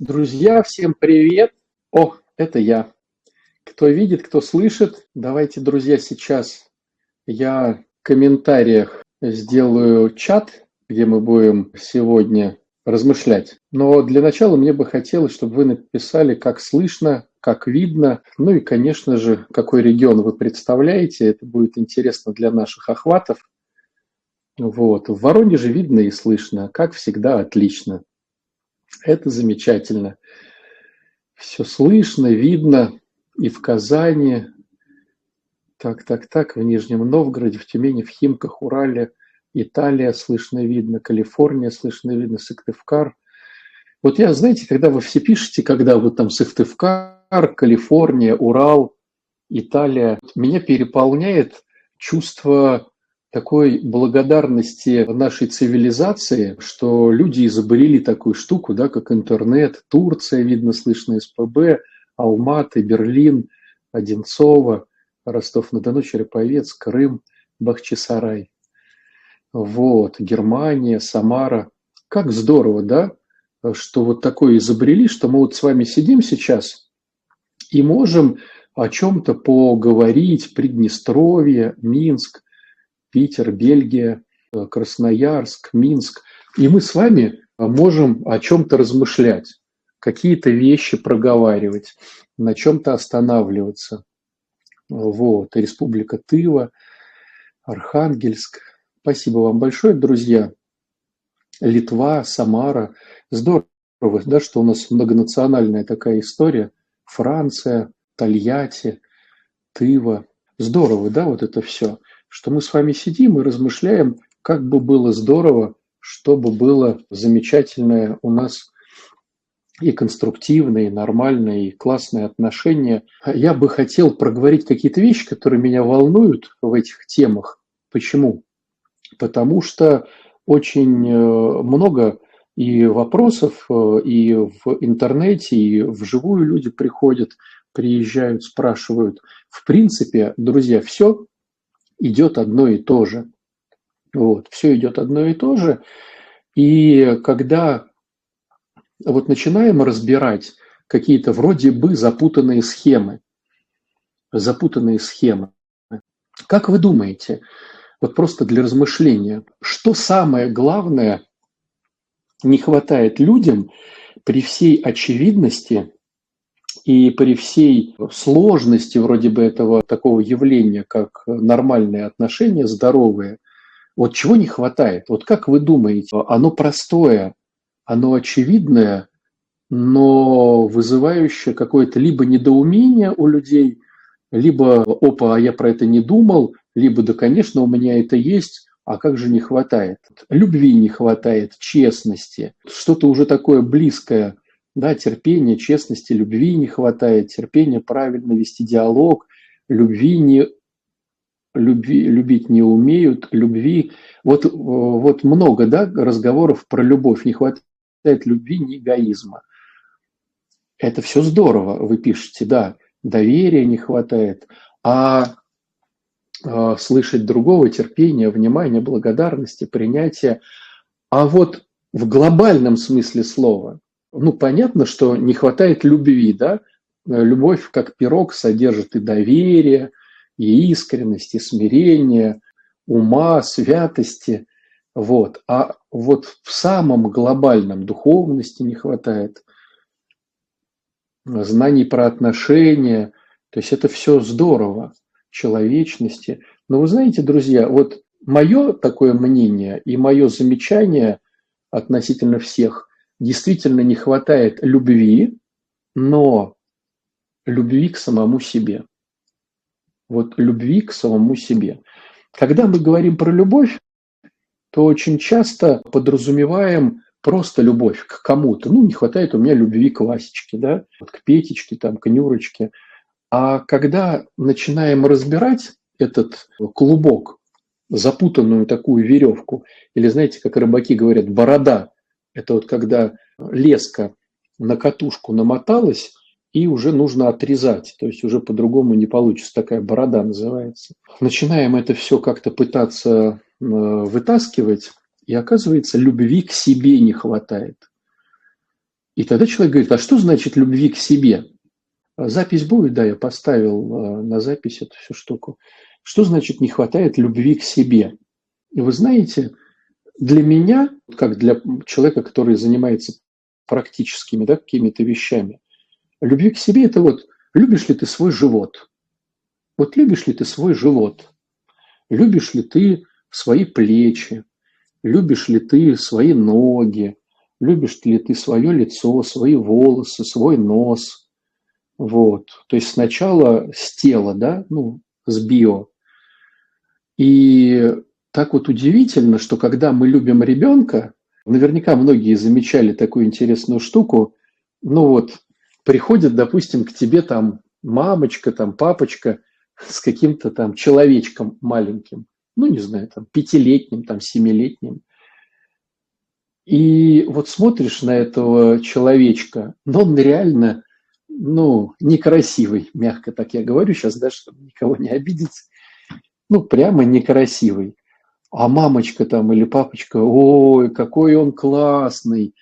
Друзья, всем привет! О, это я. Кто видит, кто слышит, давайте, друзья, сейчас я в комментариях сделаю чат, где мы будем сегодня размышлять. Но для начала мне бы хотелось, чтобы вы написали, как слышно, как видно, ну и, конечно же, какой регион вы представляете. Это будет интересно для наших охватов. Вот. В Воронеже видно и слышно, как всегда, отлично. Это замечательно. Все слышно, видно и в Казани, так, так, так, в Нижнем Новгороде, в Тюмени, в Химках, Урале, Италия слышно, видно, Калифорния слышно, видно, Сыктывкар. Вот я, знаете, когда вы все пишете, когда вот там Сыктывкар, Калифорния, Урал, Италия, меня переполняет чувство такой благодарности нашей цивилизации, что люди изобрели такую штуку, да, как интернет, Турция, видно, слышно, СПБ, Алматы, Берлин, Одинцово, Ростов-на-Дону, Череповец, Крым, Бахчисарай. Вот, Германия, Самара. Как здорово, да, что вот такое изобрели, что мы вот с вами сидим сейчас и можем о чем-то поговорить, Приднестровье, Минск – Питер, Бельгия, э, Красноярск, Минск. И мы с вами можем о чем-то размышлять, какие-то вещи проговаривать, на чем-то останавливаться. Вот, Республика Тыва, Архангельск. Спасибо вам большое, друзья. Литва, Самара. Здорово, да, что у нас многонациональная такая история. Франция, Тольятти, Тыва. Здорово, да, вот это все что мы с вами сидим и размышляем, как бы было здорово, чтобы было замечательное у нас и конструктивное, и нормальное, и классное отношение. Я бы хотел проговорить какие-то вещи, которые меня волнуют в этих темах. Почему? Потому что очень э, много и вопросов, э, и в интернете, и вживую люди приходят, приезжают, спрашивают. В принципе, друзья, все идет одно и то же. Вот, все идет одно и то же. И когда вот начинаем разбирать какие-то вроде бы запутанные схемы, запутанные схемы, как вы думаете, вот просто для размышления, что самое главное не хватает людям при всей очевидности и при всей сложности вроде бы этого такого явления, как нормальные отношения, здоровые, вот чего не хватает? Вот как вы думаете, оно простое, оно очевидное, но вызывающее какое-то либо недоумение у людей, либо «опа, а я про это не думал», либо «да, конечно, у меня это есть», а как же не хватает? Любви не хватает, честности, что-то уже такое близкое да, терпения, честности, любви не хватает, терпения правильно вести диалог, любви не любви, любить не умеют, любви. Вот, вот много да, разговоров про любовь. Не хватает любви, ни эгоизма. Это все здорово, вы пишете, да, доверия не хватает, а, а слышать другого, терпения, внимания, благодарности, принятия. А вот в глобальном смысле слова – ну, понятно, что не хватает любви, да? Любовь, как пирог, содержит и доверие, и искренность, и смирение, ума, святости. Вот. А вот в самом глобальном духовности не хватает, знаний про отношения. То есть это все здорово, человечности. Но вы знаете, друзья, вот мое такое мнение и мое замечание относительно всех действительно не хватает любви, но любви к самому себе. Вот любви к самому себе. Когда мы говорим про любовь, то очень часто подразумеваем просто любовь к кому-то. Ну, не хватает у меня любви к Васечке, да, вот к Петечке, там, к Нюрочке. А когда начинаем разбирать этот клубок, запутанную такую веревку, или, знаете, как рыбаки говорят, борода это вот когда леска на катушку намоталась, и уже нужно отрезать, то есть уже по-другому не получится, такая борода называется. Начинаем это все как-то пытаться э, вытаскивать, и оказывается, любви к себе не хватает. И тогда человек говорит, а что значит любви к себе? Запись будет, да, я поставил э, на запись эту всю штуку. Что значит не хватает любви к себе? И вы знаете, для меня, как для человека, который занимается практическими да, какими-то вещами, любви к себе – это вот любишь ли ты свой живот? Вот любишь ли ты свой живот? Любишь ли ты свои плечи? Любишь ли ты свои ноги? Любишь ли ты свое лицо, свои волосы, свой нос? Вот. То есть сначала с тела, да, ну, с био. И так вот удивительно, что когда мы любим ребенка, наверняка многие замечали такую интересную штуку, ну вот, приходит, допустим, к тебе там мамочка, там папочка с каким-то там человечком маленьким, ну, не знаю, там, пятилетним, там, семилетним. И вот смотришь на этого человечка, но он реально, ну, некрасивый, мягко так я говорю сейчас, да, чтобы никого не обидеть. Ну, прямо некрасивый. А мамочка там или папочка, ой, какой он классный,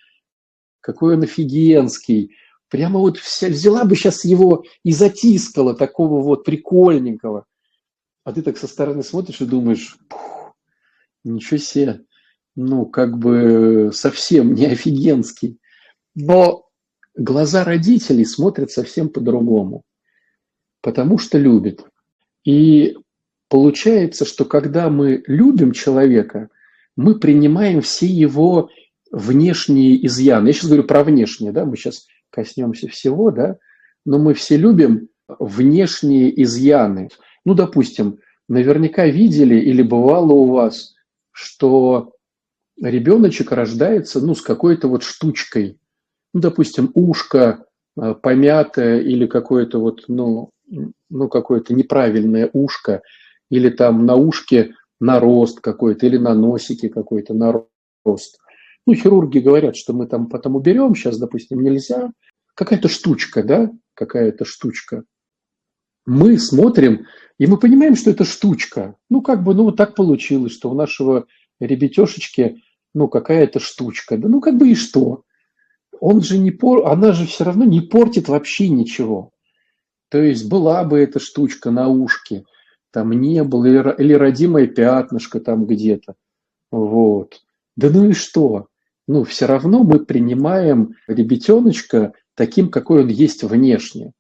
какой он офигенский. Прямо вот вся, взяла бы сейчас его и затискала, такого вот прикольненького. А ты так со стороны смотришь и думаешь, ничего себе, ну, как бы совсем не офигенский. Но глаза родителей смотрят совсем по-другому, потому что любят. И получается, что когда мы любим человека, мы принимаем все его внешние изъяны. Я сейчас говорю про внешние, да, мы сейчас коснемся всего, да, но мы все любим внешние изъяны. Ну, допустим, наверняка видели или бывало у вас, что ребеночек рождается, ну, с какой-то вот штучкой. Ну, допустим, ушко э, помятое или какое-то вот, ну, ну, какое-то неправильное ушко – или там на ушке нарост какой-то, или на носике какой-то нарост. Ну, хирурги говорят, что мы там потом уберем, сейчас, допустим, нельзя. Какая-то штучка, да, какая-то штучка. Мы смотрим, и мы понимаем, что это штучка. Ну, как бы, ну, вот так получилось, что у нашего ребятешечки, ну, какая-то штучка. Да ну, как бы и что? Он же не пор... Она же все равно не портит вообще ничего. То есть была бы эта штучка на ушке – там не было, или, или родимое пятнышко там где-то. Вот. Да ну и что? Ну, все равно мы принимаем ребятеночка таким, какой он есть внешне.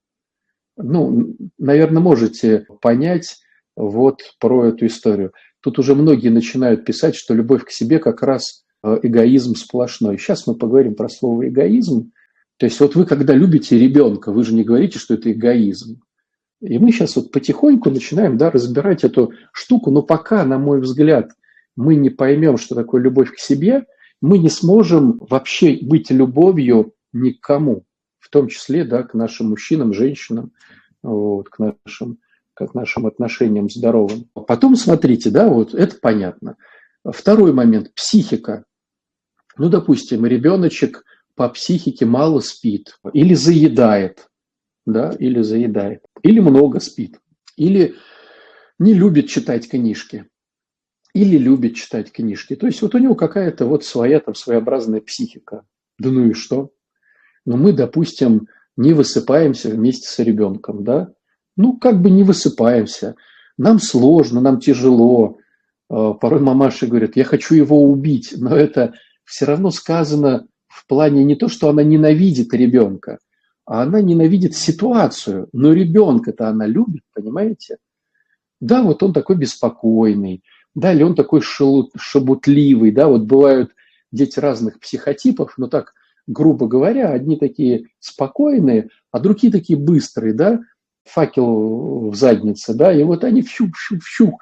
Ну, наверное, можете понять вот про эту историю. Тут уже многие начинают писать, что любовь к себе как раз э, эгоизм сплошной. Сейчас мы поговорим про слово эгоизм. То есть вот вы, когда любите ребенка, вы же не говорите, что это эгоизм. И мы сейчас вот потихоньку начинаем да, разбирать эту штуку, но пока, на мой взгляд, мы не поймем, что такое любовь к себе, мы не сможем вообще быть любовью никому, в том числе да, к нашим мужчинам, женщинам, вот, к нашим к нашим отношениям здоровым. Потом смотрите, да, вот это понятно. Второй момент – психика. Ну, допустим, ребеночек по психике мало спит или заедает, да, или заедает, или много спит, или не любит читать книжки, или любит читать книжки. То есть вот у него какая-то вот своя там своеобразная психика. Да ну и что? Но ну мы, допустим, не высыпаемся вместе с ребенком, да? Ну, как бы не высыпаемся. Нам сложно, нам тяжело. А, порой мамаши говорят, я хочу его убить, но это все равно сказано в плане не то, что она ненавидит ребенка, а она ненавидит ситуацию, но ребенка-то она любит, понимаете? Да, вот он такой беспокойный, да, или он такой шебутливый, да, вот бывают дети разных психотипов, но так, грубо говоря, одни такие спокойные, а другие такие быстрые, да, факел в заднице, да, и вот они фью-фью-фью,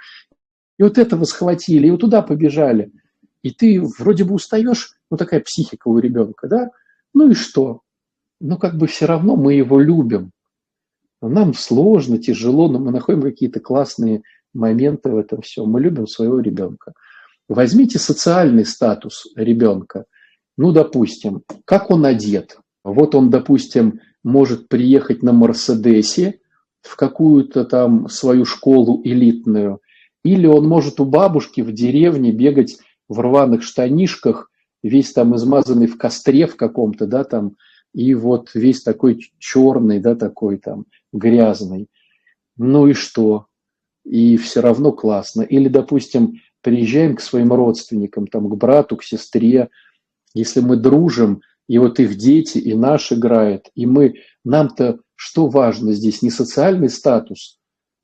и вот этого схватили, и вот туда побежали. И ты вроде бы устаешь, ну такая психика у ребенка, да, ну и что? Но как бы все равно мы его любим. Нам сложно, тяжело, но мы находим какие-то классные моменты в этом всем. Мы любим своего ребенка. Возьмите социальный статус ребенка. Ну, допустим, как он одет. Вот он, допустим, может приехать на Мерседесе в какую-то там свою школу элитную, или он может у бабушки в деревне бегать в рваных штанишках, весь там измазанный в костре в каком-то, да, там, и вот весь такой черный, да, такой там грязный. Ну и что? И все равно классно. Или, допустим, приезжаем к своим родственникам, там, к брату, к сестре, если мы дружим, и вот их дети, и наш играет, и мы, нам-то что важно здесь? Не социальный статус,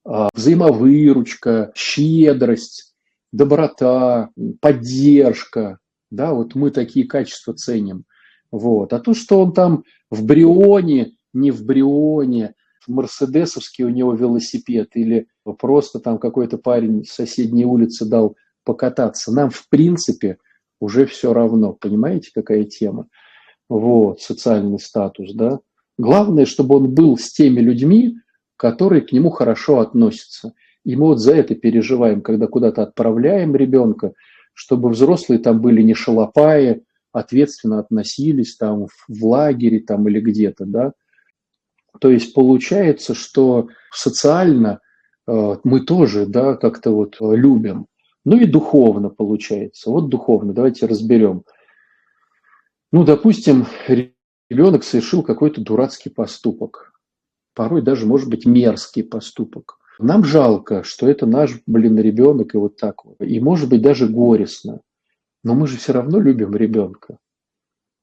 а взаимовыручка, щедрость, доброта, поддержка. Да, вот мы такие качества ценим. Вот. А то, что он там в Брионе, не в Брионе, Мерседесовский у него велосипед или просто там какой-то парень с соседней улицы дал покататься, нам в принципе уже все равно. Понимаете, какая тема? Вот, социальный статус, да. Главное, чтобы он был с теми людьми, которые к нему хорошо относятся. И мы вот за это переживаем, когда куда-то отправляем ребенка, чтобы взрослые там были не шалопаи, ответственно относились там в лагере там или где-то, да. То есть получается, что социально э, мы тоже, да, как-то вот любим. Ну и духовно получается. Вот духовно, давайте разберем. Ну, допустим, ребенок совершил какой-то дурацкий поступок. Порой даже, может быть, мерзкий поступок. Нам жалко, что это наш, блин, ребенок и вот так вот. И, может быть, даже горестно но мы же все равно любим ребенка.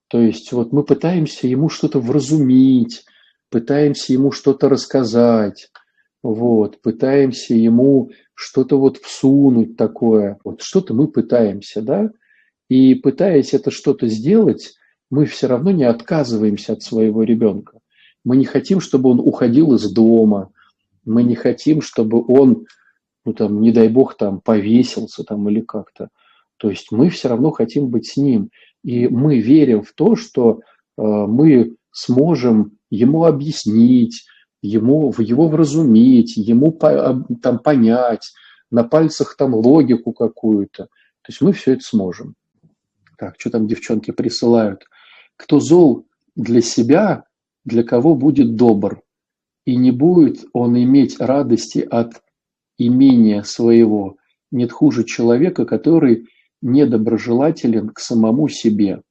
То есть вот мы пытаемся ему что-то вразумить, пытаемся ему что-то рассказать, вот, пытаемся ему что-то вот всунуть такое. Вот что-то мы пытаемся, да? И пытаясь это что-то сделать, мы все равно не отказываемся от своего ребенка. Мы не хотим, чтобы он уходил из дома. Мы не хотим, чтобы он, ну там, не дай бог, там повесился там или как-то. То есть мы все равно хотим быть с ним. И мы верим в то, что э, мы сможем ему объяснить, ему, его вразумить, ему там, понять, на пальцах там логику какую-то. То есть мы все это сможем. Так, что там девчонки присылают? Кто зол для себя, для кого будет добр. И не будет он иметь радости от имения своего. Нет хуже человека, который недоброжелателен к самому себе.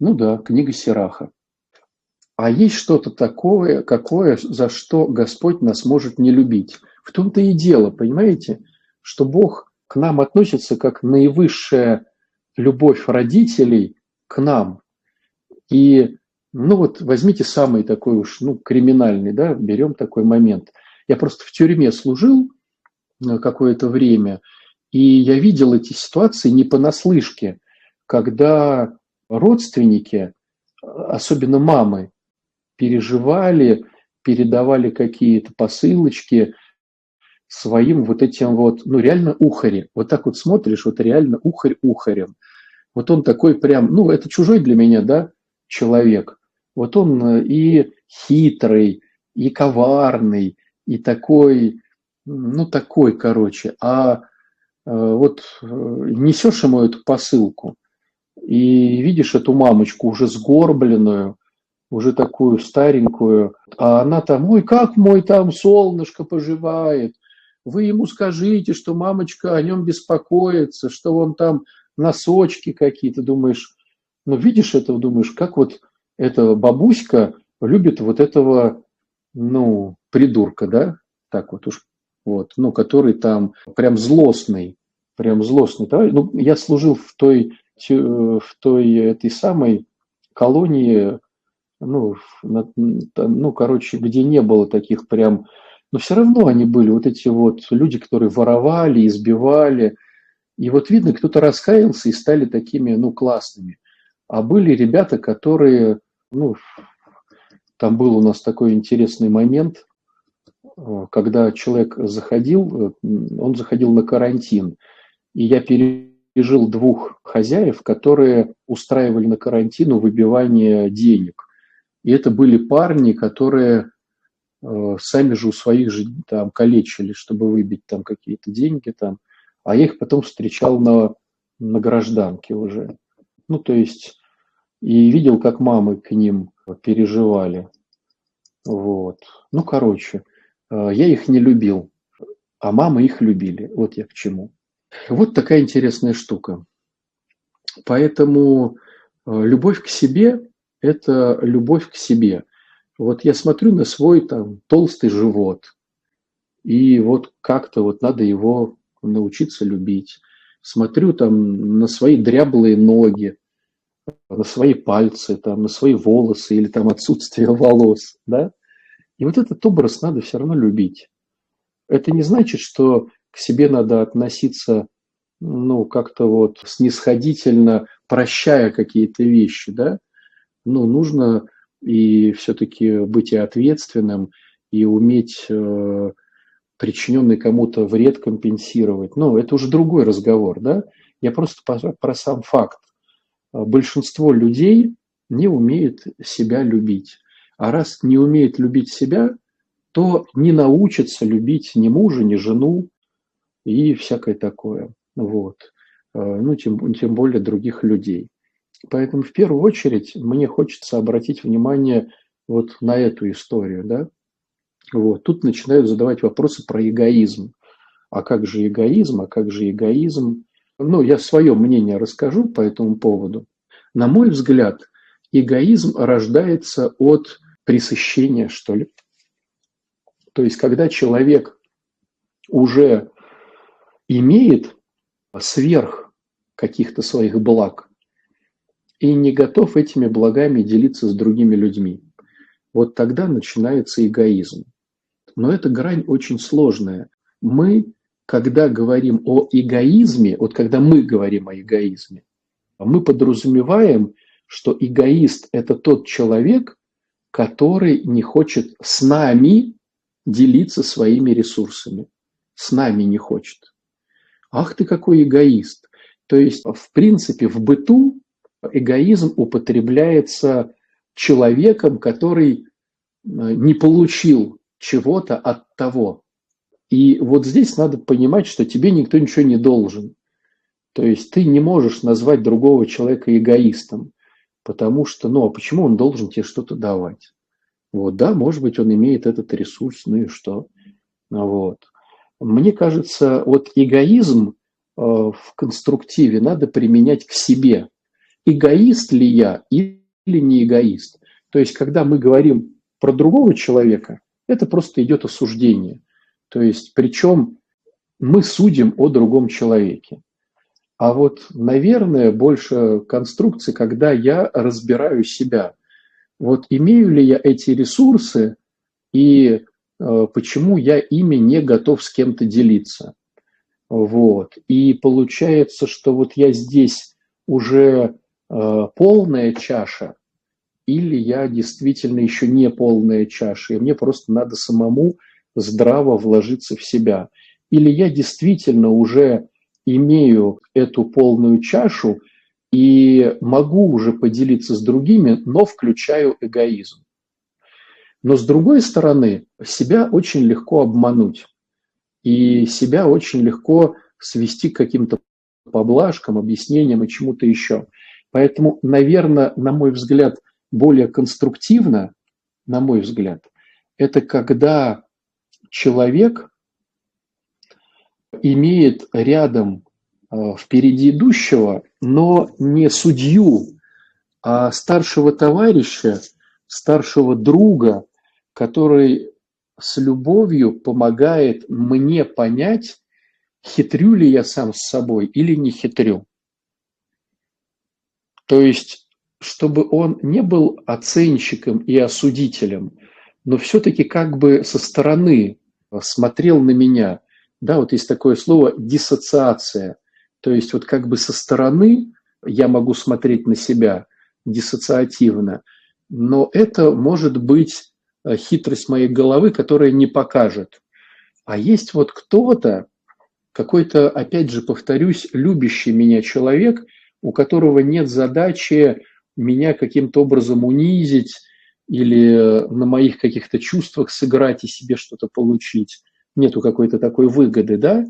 Ну да, книга Сираха. А есть что-то такое, какое, за что Господь нас может не любить. В том-то и дело, понимаете, что Бог к нам относится как наивысшая любовь родителей к нам. И, ну вот, возьмите самый такой уж, ну, криминальный, да, берем такой момент. Я просто в тюрьме служил э, какое-то время, и я видел эти ситуации не понаслышке, когда родственники, особенно мамы, переживали, передавали какие-то посылочки своим вот этим вот, ну реально ухари. Вот так вот смотришь, вот реально ухарь ухарем. Вот он такой прям, ну это чужой для меня, да, человек. Вот он и хитрый, и коварный, и такой, ну такой, короче. А Э, вот э, несешь ему эту посылку и видишь эту мамочку уже сгорбленную, уже такую старенькую, а она там, ой, как мой там солнышко поживает, вы ему скажите, что мамочка о нем беспокоится, что он там носочки какие-то, думаешь, ну видишь это, думаешь, как вот эта бабуська любит вот этого, ну, придурка, да, так вот уж вот, ну, который там прям злостный, прям злостный товарищ. Ну, я служил в той, в той этой самой колонии, ну, на, ну, короче, где не было таких прям, но все равно они были, вот эти вот люди, которые воровали, избивали, и вот видно, кто-то раскаялся и стали такими, ну, классными. А были ребята, которые, ну, там был у нас такой интересный момент, Э, когда человек заходил, э, он заходил на карантин, и я пережил двух хозяев, которые устраивали на карантину выбивание денег. И это были парни, которые э, сами же у своих же там калечили, чтобы выбить там какие-то деньги там, а я их потом встречал на, на гражданке уже. Ну, то есть, и видел, как мамы к ним переживали. Вот. Ну, короче, Э, я их не любил, а мамы их любили. Вот я к чему. Вот такая интересная штука. Поэтому э, любовь к себе – это любовь к себе. Вот я смотрю на свой там толстый живот, и вот как-то вот надо его научиться любить. Смотрю там на свои дряблые ноги, на свои пальцы, там, на свои волосы или там отсутствие волос, да. И вот этот образ надо все равно любить. Это не значит, что к себе надо относиться, ну, как-то вот снисходительно, прощая какие-то вещи, да. Ну, нужно и все-таки быть и ответственным, и уметь э, причиненный кому-то вред компенсировать. Ну, это уже другой разговор, да. Я просто про, про сам факт. Большинство людей не умеет себя любить. А раз не умеет любить себя, то не научится любить ни мужа, ни жену и всякое такое. Вот. Э, ну, тем, тем более других людей. Поэтому в первую очередь мне хочется обратить внимание вот на эту историю, да. Вот. Тут начинают задавать вопросы про эгоизм. А как же эгоизм, а как же эгоизм? Ну, я свое мнение расскажу по этому поводу. На мой взгляд, эгоизм рождается от пресыщения, что ли. То есть, когда человек уже имеет сверх каких-то своих благ и не готов этими благами делиться с другими людьми, вот тогда начинается эгоизм. Но эта грань очень сложная. Мы, когда говорим о эгоизме, вот когда мы говорим о эгоизме, мы подразумеваем, что эгоист – это тот человек, который не хочет с нами делиться своими ресурсами. С нами не хочет. Ах ты какой эгоист. То есть, в принципе, в быту эгоизм употребляется человеком, который э, не получил чего-то от того. И вот здесь надо понимать, что тебе никто ничего не должен. То есть ты не можешь назвать другого человека эгоистом, потому что, ну, а почему он должен тебе что-то давать? Вот, да, может быть, он имеет этот ресурс, ну и что? Вот. Мне кажется, вот эгоизм э, в конструктиве надо применять к себе. Эгоист ли я или не эгоист? То есть, когда мы говорим про другого человека, это просто идет осуждение. То есть, причем мы судим о другом человеке. А вот, наверное, больше конструкции, когда я разбираю себя. Вот имею ли я эти ресурсы и э, почему я ими не готов с кем-то делиться. Вот. И получается, что вот я здесь уже э, полная чаша, или я действительно еще не полная чаша, и мне просто надо самому здраво вложиться в себя. Или я действительно уже имею эту полную чашу и могу уже поделиться с другими, но включаю эгоизм. Но с другой стороны, себя очень легко обмануть. И себя очень легко свести к каким-то поблажкам, объяснениям и чему-то еще. Поэтому, наверное, на мой взгляд, более конструктивно, на мой взгляд, это когда человек имеет рядом э, впереди идущего, но не судью, а старшего товарища, старшего друга, который с любовью помогает мне понять, хитрю ли я сам с собой или не хитрю. То есть, чтобы он не был оценщиком и осудителем, но все-таки как бы со стороны смотрел на меня – да, вот есть такое слово диссоциация. То есть вот как бы со стороны я могу смотреть на себя диссоциативно, но это может быть э, хитрость моей головы, которая не покажет. А есть вот кто-то, какой-то, опять же, повторюсь, любящий меня человек, у которого нет задачи меня каким-то образом унизить или на моих каких-то чувствах сыграть и себе что-то получить нету какой-то такой выгоды, да,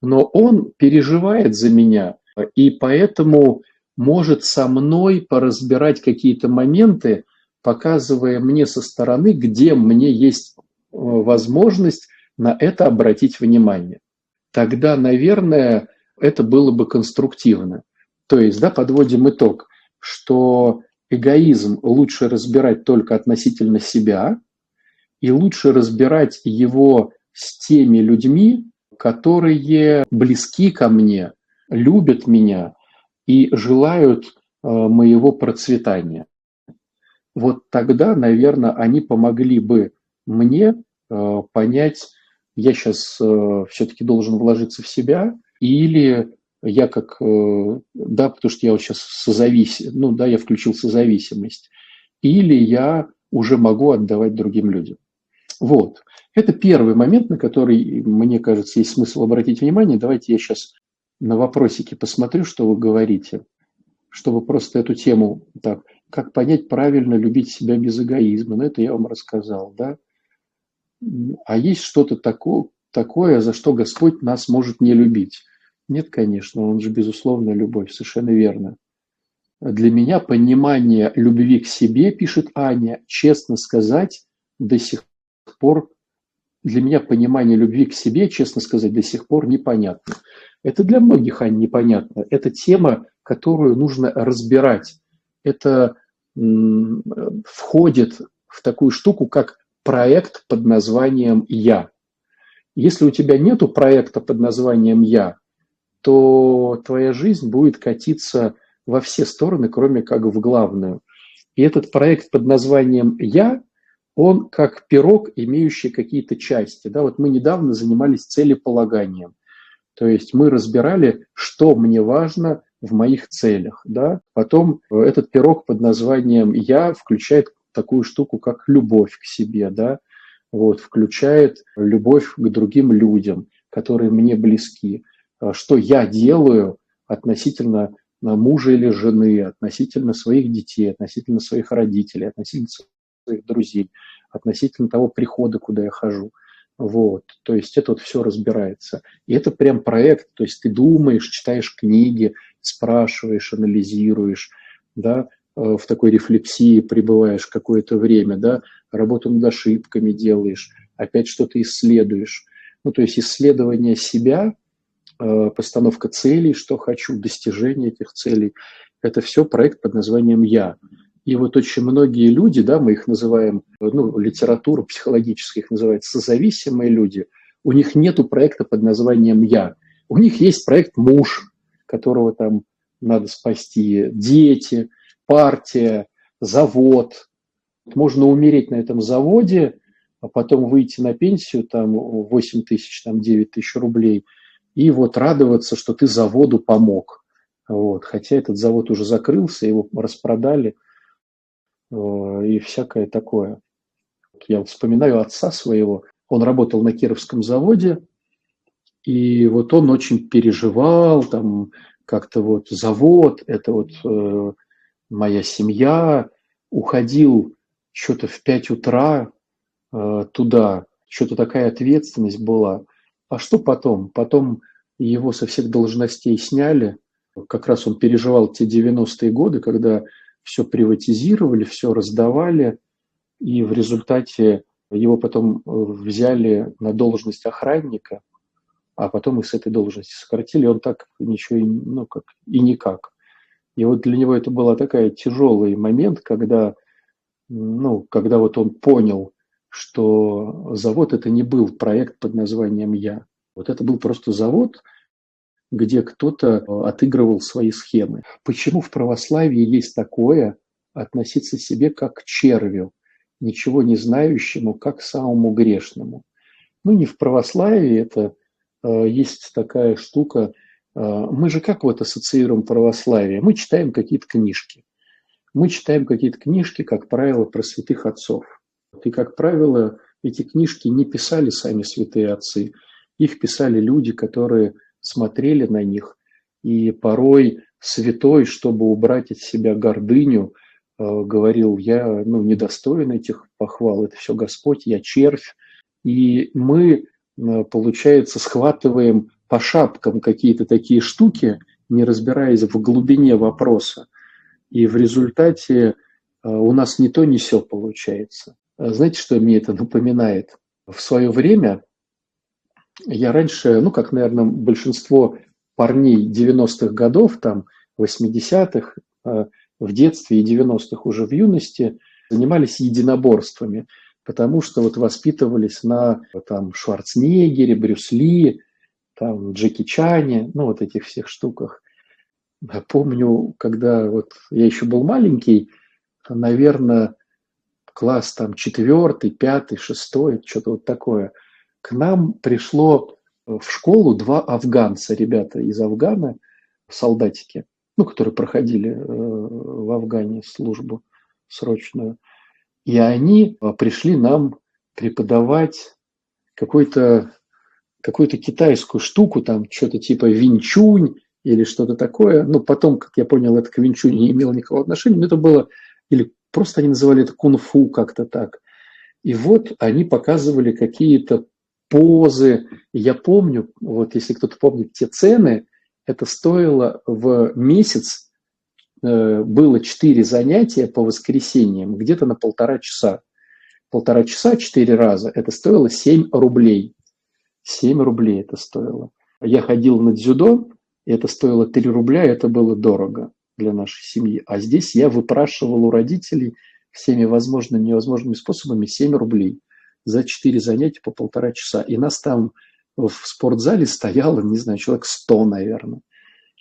но он переживает за меня, и поэтому может со мной поразбирать какие-то моменты, показывая мне со стороны, где мне есть э, возможность на это обратить внимание. Тогда, наверное, это было бы конструктивно. То есть, да, подводим итог, что эгоизм лучше разбирать только относительно себя, и лучше разбирать его с теми людьми, которые близки ко мне, любят меня и желают э, моего процветания. Вот тогда, наверное, они помогли бы мне э, понять, я сейчас э, все-таки должен вложиться в себя, или я как, да, потому что я вот сейчас созависим, ну да, я включил созависимость, или я уже могу отдавать другим людям. Вот. Это первый момент, на который, мне кажется, есть смысл обратить внимание. Давайте я сейчас на вопросики посмотрю, что вы говорите, чтобы просто эту тему так, как понять правильно любить себя без эгоизма. Ну, это я вам рассказал, да. А есть что-то такое, такое, за что Господь нас может не любить? Нет, конечно, Он же безусловная любовь, совершенно верно. Для меня понимание любви к себе, пишет Аня, честно сказать, до сих пор для меня понимание любви к себе, честно сказать, до сих пор непонятно. Это для многих, Ань, непонятно. Это тема, которую нужно разбирать. Это входит в такую штуку, как проект под названием «Я». Если у тебя нет проекта под названием «Я», то твоя жизнь будет катиться во все стороны, кроме как в главную. И этот проект под названием «Я» он как пирог, имеющий какие-то части. Да, вот мы недавно занимались целеполаганием. То есть мы разбирали, что мне важно в моих целях. Да? Потом этот пирог под названием «Я» включает такую штуку, как любовь к себе, да? вот, включает любовь к другим людям, которые мне близки. Что я делаю относительно мужа или жены, относительно своих детей, относительно своих родителей, относительно своих друзей, относительно того прихода, куда я хожу. Вот, то есть это вот все разбирается. И это прям проект, то есть ты думаешь, читаешь книги, спрашиваешь, анализируешь, да, э, в такой рефлексии пребываешь какое-то время, да, работу над ошибками делаешь, опять что-то исследуешь. Ну, то есть исследование себя, э, постановка целей, что хочу, достижение этих целей, это все проект под названием «Я». И вот очень многие люди, да, мы их называем, ну, литература психологическая их называет созависимые люди, у них нету проекта под названием «Я». У них есть проект «Муж», которого там надо спасти, дети, партия, завод. Можно умереть на этом заводе, а потом выйти на пенсию, там 8 тысяч, там 9 тысяч рублей, и вот радоваться, что ты заводу помог. Вот. Хотя этот завод уже закрылся, его распродали – и всякое такое. Я вспоминаю отца своего, он работал на Кировском заводе, и вот он очень переживал, там как-то вот завод, это вот э, моя семья, уходил что-то в 5 утра э, туда, что-то такая ответственность была. А что потом? Потом его со всех должностей сняли, как раз он переживал те 90-е годы, когда все приватизировали, все раздавали, и в результате его потом э, взяли на должность охранника, а потом и с этой должности сократили, он так ничего, ну, как, и никак. И вот для него это был такой тяжелый момент, когда, ну, когда вот он понял, что завод это не был проект под названием «Я». Вот это был просто завод, где кто-то э, отыгрывал свои схемы. Почему в православии есть такое относиться к себе как к червю, ничего не знающему, как к самому грешному? Ну, не в православии, это э, есть такая штука. Э, мы же как вот ассоциируем православие? Мы читаем какие-то книжки. Мы читаем какие-то книжки, как правило, про святых отцов. И, как правило, эти книжки не писали сами святые отцы. Их писали люди, которые смотрели на них, и порой святой, чтобы убрать от себя гордыню, э, говорил, я ну, недостоин этих похвал, это все Господь, я червь. И мы, э, получается, схватываем по шапкам какие-то такие штуки, не разбираясь в глубине вопроса. И в результате э, у нас не то, не все получается. Знаете, что мне это напоминает? В свое время я раньше, ну, как, наверное, большинство парней 90-х годов, там, 80-х, э, в детстве и 90-х уже в юности занимались единоборствами, потому что вот воспитывались на там, Шварценеггере, Брюс там, Джеки Чане, ну вот этих всех штуках. Я помню, когда вот я еще был маленький, наверное, класс там четвертый, пятый, шестой, что-то вот такое, к нам пришло в школу два афганца, ребята из Афгана, солдатики, ну, которые проходили э, в Афгане службу срочную. И они э, пришли нам преподавать какой-то какую-то китайскую штуку, там что-то типа винчунь или что-то такое. Ну, потом, как я понял, это к винчунь не имело никакого отношения, но это было, или просто они называли это кунг-фу как-то так. И вот они показывали какие-то позы. Я помню, вот если кто-то помнит те цены, это стоило в месяц, э, было 4 занятия по воскресеньям, где-то на полтора часа. Полтора часа, 4 раза, это стоило 7 рублей. 7 рублей это стоило. Я ходил на дзюдо, и это стоило 3 рубля, и это было дорого для нашей семьи. А здесь я выпрашивал у родителей всеми возможными и невозможными способами 7 рублей за 4 занятия по полтора часа. И нас там в спортзале стояло, не знаю, человек 100, наверное.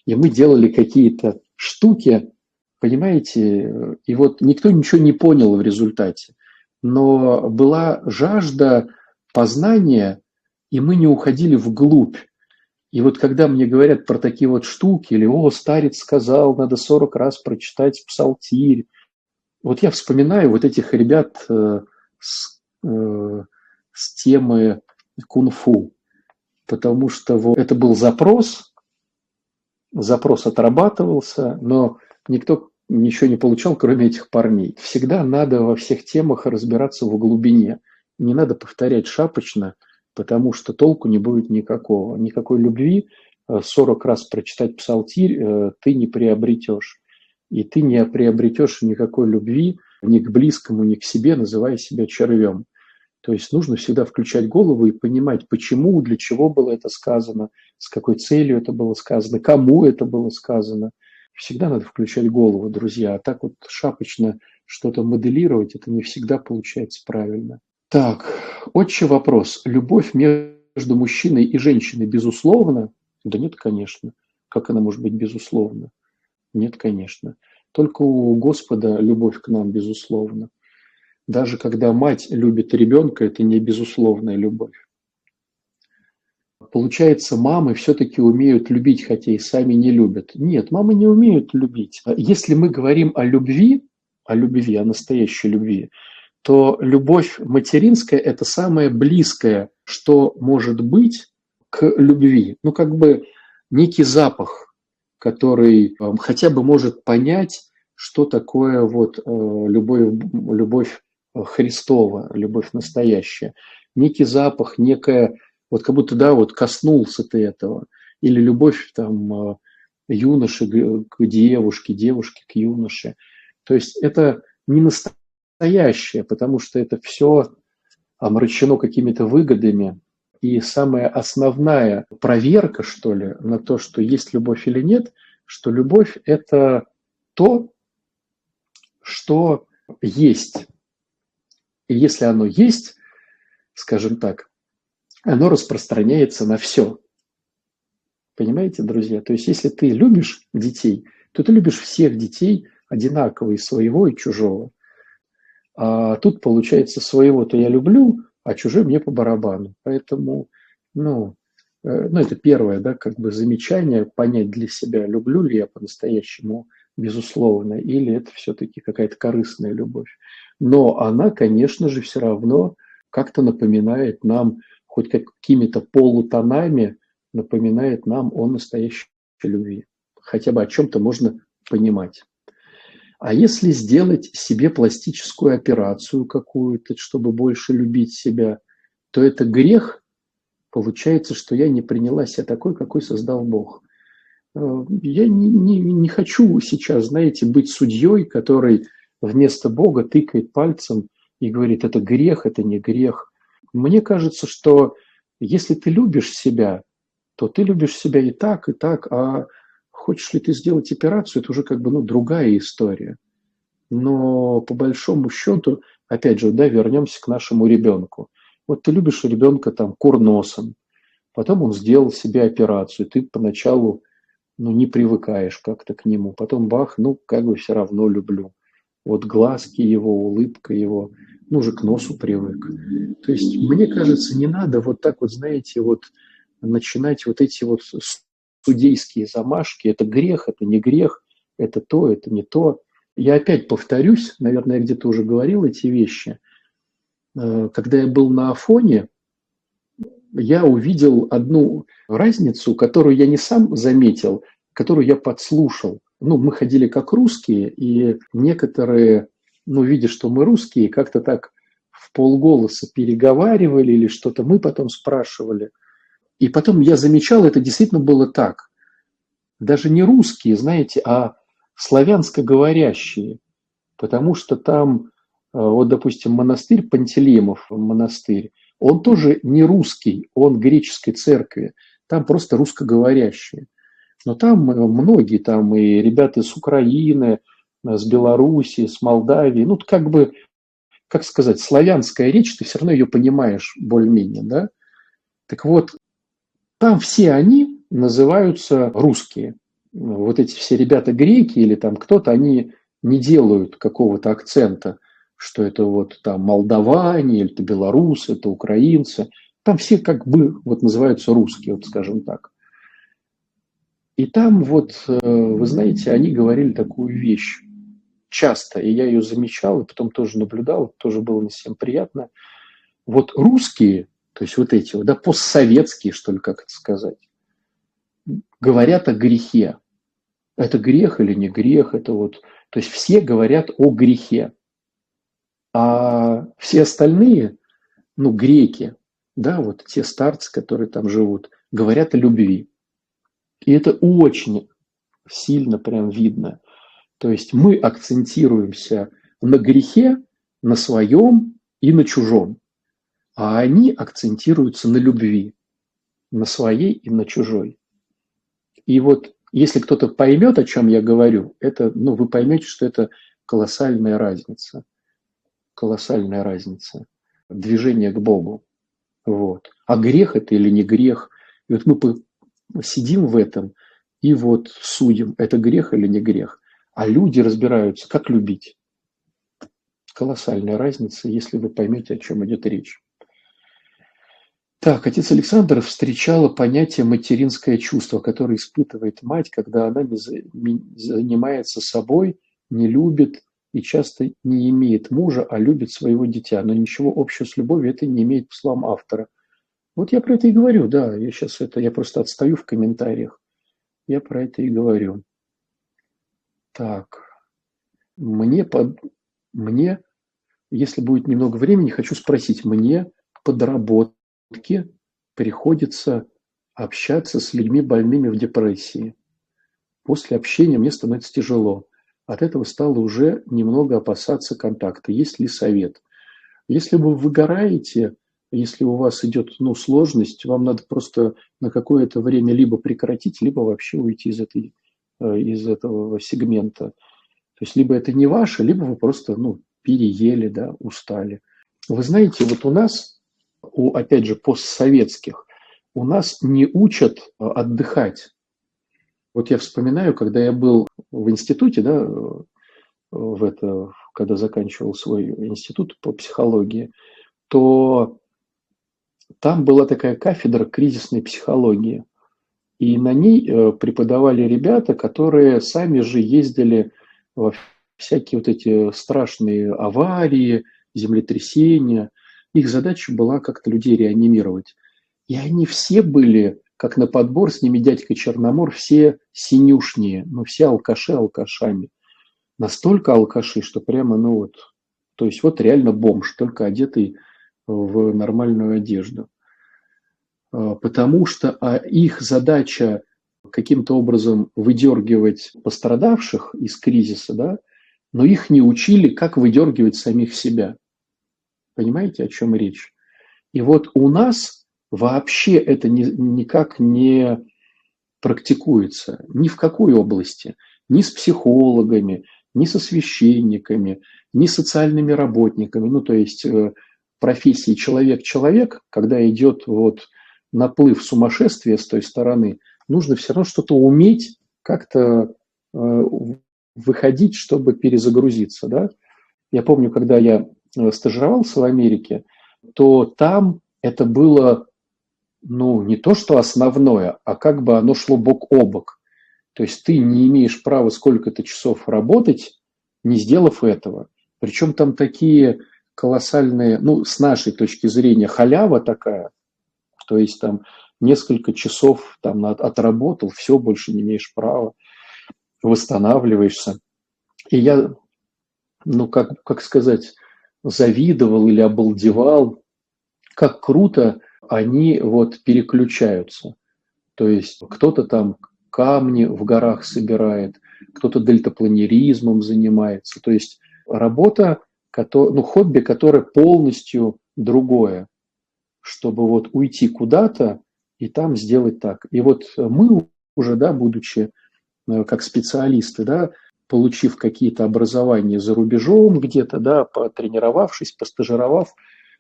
И мы делали какие-то штуки, понимаете, и вот никто ничего не понял в результате. Но была жажда познания, и мы не уходили вглубь. И вот когда мне говорят про такие вот штуки, или «О, старец сказал, надо 40 раз прочитать псалтирь», вот я вспоминаю вот этих ребят э, с, э, с темы кунг-фу потому что вот это был запрос, запрос отрабатывался, но никто ничего не получал, кроме этих парней. Всегда надо во всех темах разбираться в глубине. Не надо повторять шапочно, потому что толку не будет никакого. Никакой любви 40 э, раз прочитать псалтирь э, ты не приобретешь. И ты не приобретешь никакой любви ни к близкому, ни к себе, называя себя червем. То есть нужно всегда включать голову и понимать, почему, для чего было это сказано, с какой целью это было сказано, кому это было сказано. Всегда надо включать голову, друзья. А так вот шапочно что-то моделировать, это не всегда получается правильно. Так, отче вопрос. Любовь между мужчиной и женщиной безусловно? Да нет, конечно. Как она может быть безусловна? Нет, конечно. Только у Господа любовь к нам безусловна. Даже когда мать любит ребенка, это не безусловная любовь. Получается, мамы все-таки умеют любить, хотя и сами не любят. Нет, мамы не умеют любить. Если мы говорим о любви, о любви, о настоящей любви, то любовь материнская – это самое близкое, что может быть к любви. Ну, как бы некий запах, который э, хотя бы может понять, что такое вот э, любовь, любовь Христова, любовь настоящая. Некий запах, некая, вот как будто, да, вот коснулся ты этого. Или любовь там э, юноши к девушке, девушки к юноше. То есть это не настоящее, потому что это все омрачено какими-то выгодами. И самая основная проверка, что ли, на то, что есть любовь или нет, что любовь – это то, что есть. И если оно есть, скажем так, оно распространяется на все. Понимаете, друзья? То есть, если ты любишь детей, то ты любишь всех детей одинаково, и своего, и чужого. А тут, получается, своего-то я люблю, а чужой мне по барабану. Поэтому, ну, э, ну, это первое, да, как бы замечание, понять для себя, люблю ли я по-настоящему, безусловно, или это все-таки какая-то корыстная любовь но она, конечно же, все равно как-то напоминает нам, хоть какими-то полутонами, напоминает нам о настоящей любви. Хотя бы о чем-то можно понимать. А если сделать себе пластическую операцию какую-то, чтобы больше любить себя, то это грех. Получается, что я не приняла себя такой, какой создал Бог. Э, я не, не, не хочу сейчас, знаете, быть судьей, который вместо Бога тыкает пальцем и говорит, это грех, это не грех. Мне кажется, что если ты любишь себя, то ты любишь себя и так, и так, а хочешь ли ты сделать операцию, это уже как бы ну, другая история. Но по большому счету, опять же, да, вернемся к нашему ребенку. Вот ты любишь ребенка там курносом, потом он сделал себе операцию, ты поначалу ну, не привыкаешь как-то к нему, потом бах, ну, как бы все равно люблю. Вот глазки его, улыбка его, ну, уже к носу привык. То есть, мне кажется, не надо вот так вот, знаете, вот начинать вот эти вот судейские замашки. Это грех, это не грех, это то, это не то. Я опять повторюсь, наверное, я где-то уже говорил эти вещи. Э, когда я был на Афоне, я увидел одну разницу, которую я не сам заметил, которую я подслушал. Ну, мы ходили как русские, и некоторые, ну, видя, что мы русские, как-то так в полголоса переговаривали или что-то, мы потом спрашивали. И потом я замечал, это действительно было так. Даже не русские, знаете, а славянско говорящие. Потому что там, э, вот, допустим, монастырь Пантелеймов, монастырь, он тоже не русский, он греческой церкви. Там просто русскоговорящие. Но там э, многие, там и ребята с Украины, э, с Белоруссии, с Молдавии, ну, как бы, как сказать, славянская речь, ты все равно ее понимаешь более-менее, да? Так вот, там все они называются русские. Вот эти все ребята греки или там кто-то, они не делают какого-то акцента, что это вот там молдаване, или это белорусы, это украинцы. Там все как бы вот называются русские, вот скажем так. И там вот, э, вы знаете, они говорили такую вещь часто, и я ее замечал, и потом тоже наблюдал, тоже было не всем приятно. Вот русские то есть вот эти, да, постсоветские, что ли, как это сказать, говорят о грехе. Это грех или не грех, это вот, то есть все говорят о грехе. А все остальные, ну, греки, да, вот те старцы, которые там живут, говорят о любви. И это очень сильно прям видно. То есть мы акцентируемся на грехе, на своем и на чужом а они акцентируются на любви, на своей и на чужой. И вот если кто-то поймет, о чем я говорю, это, ну, вы поймете, что это колоссальная разница. Колоссальная разница. Движение к Богу. Вот. А грех это или не грех? И вот мы сидим в этом и вот судим, это грех или не грех. А люди разбираются, как любить. Колоссальная разница, если вы поймете, о чем идет речь. Так, отец Александр встречала понятие материнское чувство, которое испытывает мать, когда она не занимается собой, не любит и часто не имеет мужа, а любит своего дитя. Но ничего общего с любовью это не имеет по словам автора. Вот я про это и говорю, да, я сейчас это, я просто отстаю в комментариях. Я про это и говорю. Так, мне, под, мне, если будет немного времени, хочу спросить, мне подработать приходится общаться с людьми больными в депрессии. После общения мне становится тяжело. От этого стало уже немного опасаться контакта. Есть ли совет? Если вы выгораете, если у вас идет ну, сложность, вам надо просто на какое-то время либо прекратить, либо вообще уйти из, этой, э, из этого сегмента. То есть либо это не ваше, либо вы просто ну, переели, да, устали. Вы знаете, вот у нас у, опять же, постсоветских, у нас не учат э, отдыхать. Вот я вспоминаю, когда я был в институте, да, э, в это, когда заканчивал свой институт по психологии, то там была такая кафедра кризисной психологии. И на ней э, преподавали ребята, которые сами же ездили во всякие вот эти страшные аварии, землетрясения – их задача была как-то людей реанимировать. И они все были, как на подбор, с ними дядька Черномор, все синюшние, ну, все алкаши алкашами. Настолько алкаши, что прямо, ну вот, то есть вот реально бомж, только одетый в нормальную одежду. А, потому что а их задача каким-то образом выдергивать пострадавших из кризиса, да, но их не учили, как выдергивать самих себя. Понимаете, о чем речь? И вот у нас вообще это ни, никак не, практикуется ни в какой области, ни с психологами, ни со священниками, ни социальными работниками, ну то есть э, профессии человек-человек, когда идет вот наплыв сумасшествия с той стороны, нужно все равно что-то уметь как-то э, выходить, чтобы перезагрузиться. Да? Я помню, когда я стажировался в Америке, то там это было ну, не то, что основное, а как бы оно шло бок о бок. То есть ты не имеешь права сколько-то часов работать, не сделав этого. Причем там такие колоссальные, ну, с нашей точки зрения, халява такая, то есть там несколько часов там отработал, все, больше не имеешь права, восстанавливаешься. И я, ну, как, как сказать, завидовал или обалдевал, как круто они вот переключаются. То есть кто-то там камни в горах собирает, кто-то дельтапланеризмом занимается. То есть работа, ну, хобби, которое полностью другое, чтобы вот уйти куда-то и там сделать так. И вот мы уже, да, будучи э, как специалисты, да, получив какие-то образования за рубежом где-то, да, потренировавшись, постажировав,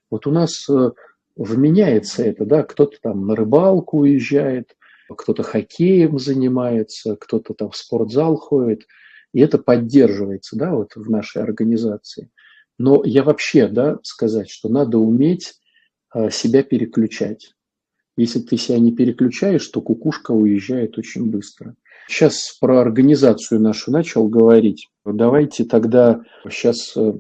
вот у нас э, вменяется это, да, кто-то там на рыбалку уезжает, кто-то хоккеем занимается, кто-то там в спортзал ходит, и это поддерживается, да, вот в нашей организации. Но я вообще, да, сказать, что надо уметь а, себя переключать. Если ты себя не переключаешь, то кукушка уезжает очень быстро. Сейчас про организацию нашу начал говорить. Давайте тогда сейчас э,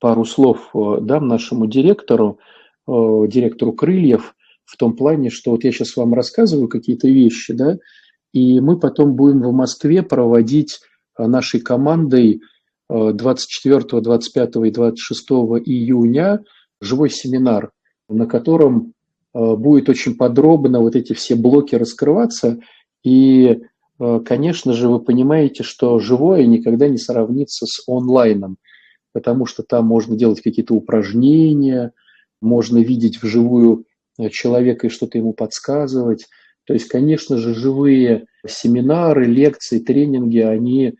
пару слов э, дам нашему директору, э, директору Крыльев, в том плане, что вот я сейчас вам рассказываю какие-то вещи, да, и мы потом будем в Москве проводить нашей командой 24, 25 и 26 июня живой семинар, на котором будет очень подробно вот эти все блоки раскрываться. И, конечно же, вы понимаете, что живое никогда не сравнится с онлайном, потому что там можно делать какие-то упражнения, можно видеть вживую человека и что-то ему подсказывать. То есть, конечно же, живые семинары, лекции, тренинги, они,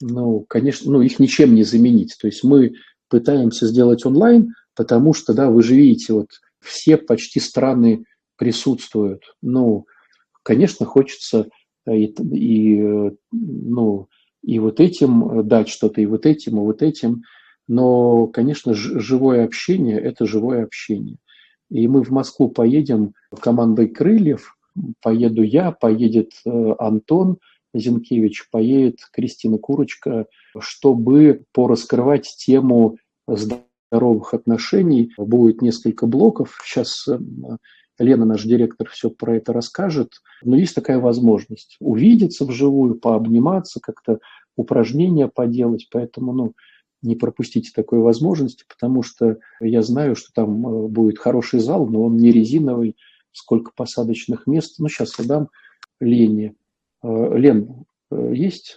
ну, конечно, ну, их ничем не заменить. То есть мы пытаемся сделать онлайн, потому что, да, вы же видите, вот все почти страны присутствуют. Ну, конечно, хочется и, и, ну, и вот этим дать что-то, и вот этим, и вот этим. Но, конечно, живое общение – это живое общение. И мы в Москву поедем командой «Крыльев», поеду я, поедет э, Антон Зинкевич, поедет Кристина Курочка, чтобы пораскрывать тему здоровых отношений. Будет несколько блоков. Сейчас э, Лена, наш директор, все про это расскажет. Но есть такая возможность увидеться вживую, пообниматься, как-то упражнения поделать. Поэтому, ну, не пропустите такой возможности, потому что я знаю, что там э, будет хороший зал, но он не резиновый, сколько посадочных мест. Ну, сейчас я дам Лене. Э, Лен, э, есть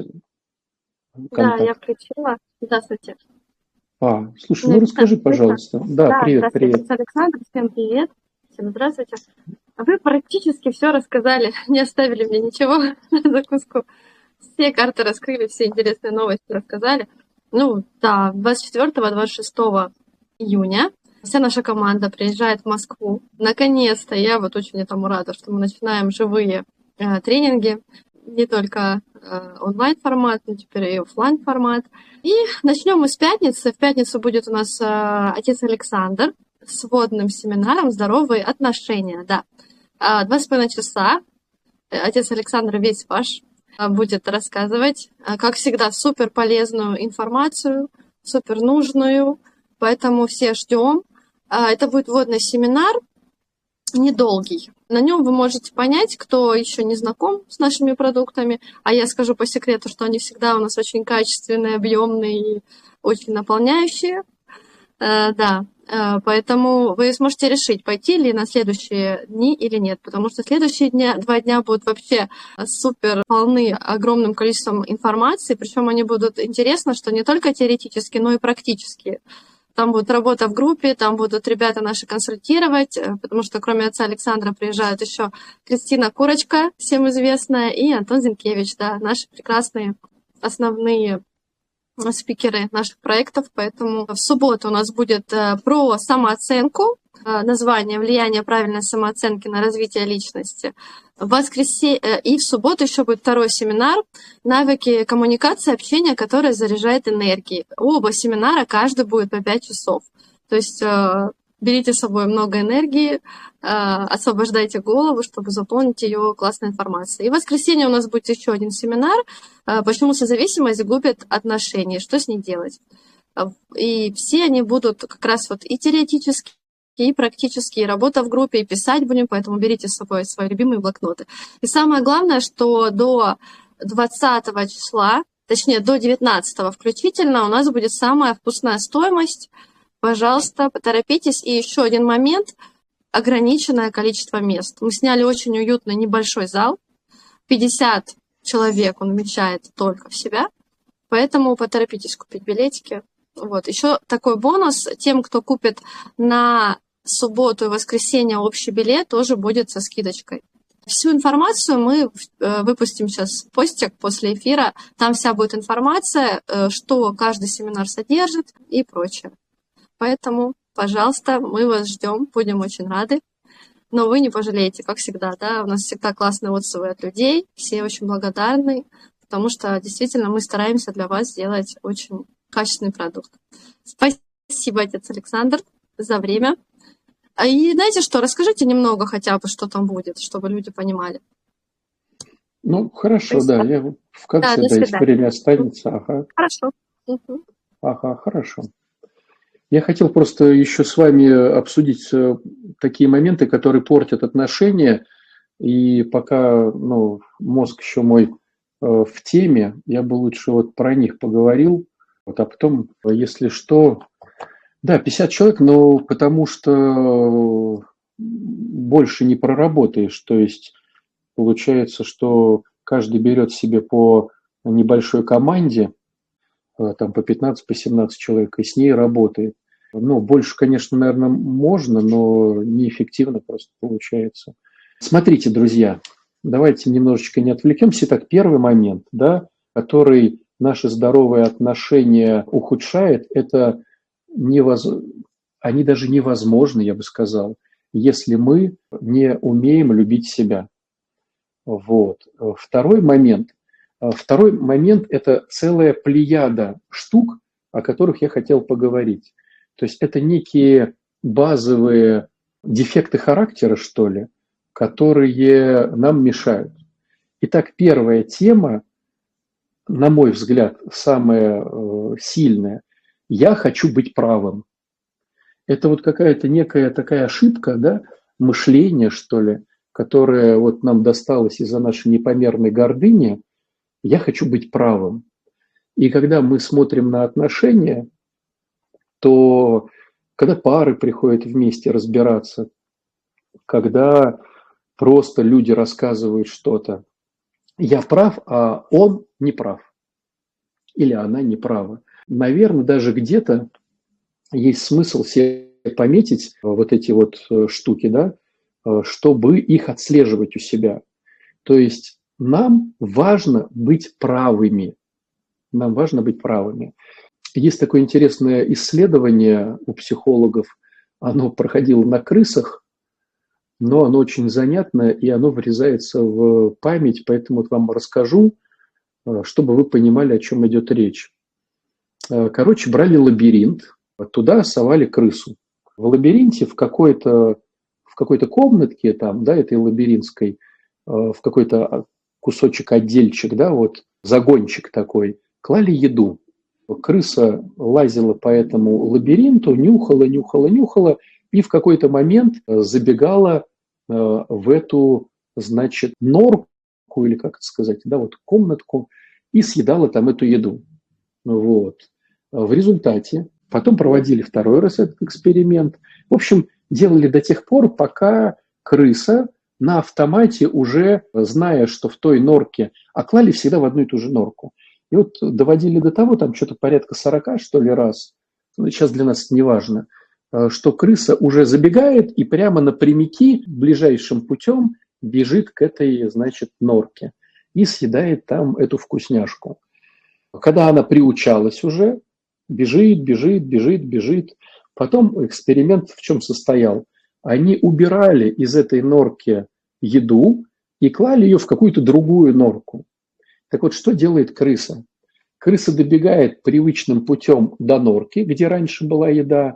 контакт? Да, я включила. Здравствуйте. А, слушай, ну расскажи, пожалуйста. Да, да привет, привет. Александр, всем привет. Всем здравствуйте. Вы практически все рассказали, не оставили мне ничего на закуску. Все карты раскрыли, все интересные новости рассказали. Ну, да, 24-26 июня вся наша команда приезжает в Москву. Наконец-то, я вот очень этому рада, что мы начинаем живые э, тренинги, не только э, онлайн-формат, но теперь и офлайн формат. И начнем мы с пятницы. В пятницу будет у нас э, отец Александр с водным семинаром «Здоровые отношения». Да, э, два с половиной часа. Э, отец Александр весь ваш а, будет рассказывать, а, как всегда, супер полезную информацию, супер нужную, поэтому все ждем. А, это будет вводный семинар, недолгий. На нем вы можете понять, кто еще не знаком с нашими продуктами, а я скажу по секрету, что они всегда у нас очень качественные, объемные и очень наполняющие. Да, Э, поэтому вы сможете решить, пойти ли на следующие дни или нет, потому что следующие дня, два дня будут вообще супер полны огромным количеством информации, причем они будут интересны, что не только теоретически, но и практически. Там будет работа в группе, там будут ребята наши консультировать, э, потому что кроме отца Александра приезжают еще Кристина Курочка, всем известная, и Антон Зинкевич, да, наши прекрасные основные спикеры наших проектов, поэтому в субботу у нас будет э, про самооценку, э, название «Влияние правильной самооценки на развитие личности». В воскресенье э, и в субботу еще будет второй семинар «Навыки коммуникации, общения, которые заряжают энергией». Оба семинара, каждый будет по 5 часов. То есть берите с собой много энергии, освобождайте голову, чтобы заполнить ее классной информацией. И в воскресенье у нас будет еще один семинар «Почему созависимость губит отношения? Что с ней делать?» И все они будут как раз вот и теоретически, и практически, и работа в группе, и писать будем, поэтому берите с собой свои любимые блокноты. И самое главное, что до 20 числа, точнее до 19 включительно, у нас будет самая вкусная стоимость – Пожалуйста, поторопитесь. И еще один момент. Ограниченное количество мест. Мы сняли очень уютный небольшой зал. 50 человек он вмещает только в себя. Поэтому поторопитесь купить билетики. Вот. Еще такой бонус. Тем, кто купит на субботу и воскресенье общий билет, тоже будет со скидочкой. Всю информацию мы э, выпустим сейчас постик после эфира. Там вся будет информация, э, что каждый семинар содержит и прочее. Поэтому, пожалуйста, мы вас ждем, будем очень рады. Но вы не пожалеете, как всегда, да, у нас всегда классные отзывы от людей, все очень благодарны, потому что действительно мы стараемся для вас сделать очень качественный продукт. Спасибо, отец Александр, за время. А и знаете что, расскажите немного хотя бы, что там будет, чтобы люди понимали. Ну, хорошо, Спасибо. да, я в конце, да, да если время останется, ага. Хорошо. Угу. Ага, хорошо. Я хотел просто еще с вами обсудить э, такие моменты, которые портят отношения. И пока ну, мозг еще мой э, в теме, я бы лучше вот про них поговорил. Вот, а потом, если что, да, 50 человек, но потому что больше не проработаешь. То есть получается, что каждый берет себе по небольшой команде, там по 15, по 17 человек, и с ней работает. Ну, больше, конечно, наверное, можно, но неэффективно просто получается. Смотрите, друзья, давайте немножечко не отвлекемся. Так, первый момент, да, который наши здоровые отношения ухудшает, это невоз... они даже невозможны, я бы сказал, если мы не умеем любить себя. Вот. Второй момент второй момент – это целая плеяда штук, о которых я хотел поговорить. То есть это некие базовые дефекты характера, что ли, которые нам мешают. Итак, первая тема, на мой взгляд, самая э, сильная – я хочу быть правым. Это вот какая-то некая такая ошибка, да, мышление, что ли, которое вот нам досталось из-за нашей непомерной гордыни – я хочу быть правым. И когда мы смотрим на отношения, то когда пары приходят вместе разбираться, когда просто люди рассказывают что-то, я прав, а он не прав. Или она не права. Наверное, даже где-то есть смысл себе пометить вот эти вот э, штуки, да, э, чтобы их отслеживать у себя. То есть нам важно быть правыми. Нам важно быть правыми. Есть такое интересное исследование у психологов. Оно проходило на крысах, но оно очень занятное, и оно врезается в память, поэтому вот вам расскажу, э, чтобы вы понимали, о чем идет речь. Э, короче, брали лабиринт, туда совали крысу. В лабиринте в какой-то в какой-то комнатке там, да, этой лабиринтской, э, в какой-то кусочек отдельчик, да, вот загончик такой, клали еду. Крыса лазила по этому лабиринту, нюхала, нюхала, нюхала, и в какой-то момент э, забегала э, в эту, значит, норку, или как это сказать, да, вот комнатку, и съедала там эту еду. Вот. В результате потом проводили второй раз этот эксперимент. В общем, делали до тех пор, пока крыса на автомате уже, зная, что в той норке, а клали всегда в одну и ту же норку. И вот доводили до того, там что-то порядка 40, что ли, раз, сейчас для нас не важно, э, что крыса уже забегает и прямо напрямики ближайшим путем бежит к этой, значит, норке и съедает там эту вкусняшку. Когда она приучалась уже, бежит, бежит, бежит, бежит. Потом эксперимент в чем состоял? Они убирали из этой норки еду и клали ее в какую-то другую норку. Так вот, что делает крыса? Крыса добегает привычным путем до норки, где раньше была еда,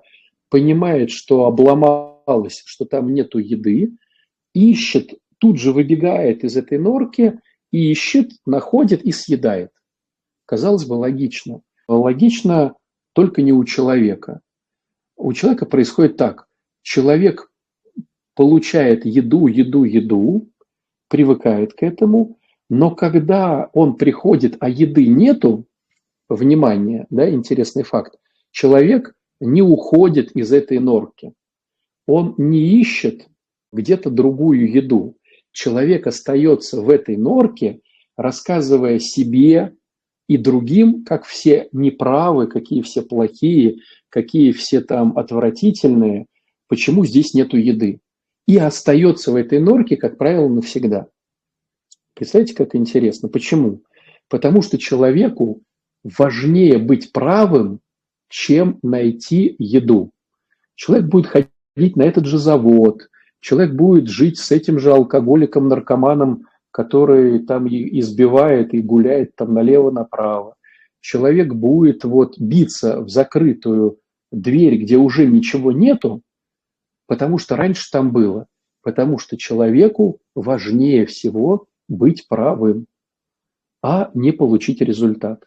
понимает, что обломалась, что там нету еды, ищет, тут же выбегает из этой норки, ищет, находит и съедает. Казалось бы, логично. Логично только не у человека. У человека происходит так. Человек получает еду, еду, еду, привыкает к этому, но когда он приходит, а еды нету, внимание, да, интересный факт, человек не уходит из этой норки. Он не ищет где-то другую еду. Человек остается в этой норке, рассказывая себе и другим, как все неправы, какие все плохие, какие все там отвратительные, почему здесь нету еды. И остается в этой норке, как правило, навсегда. Представляете, как интересно? Почему? Потому что человеку важнее быть правым, чем найти еду. Человек будет ходить на этот же завод, человек будет жить с этим же алкоголиком, наркоманом, который там и избивает и гуляет там налево-направо. Человек будет вот биться в закрытую дверь, где уже ничего нету, потому что раньше там было. Потому что человеку важнее всего быть правым, а не получить результат.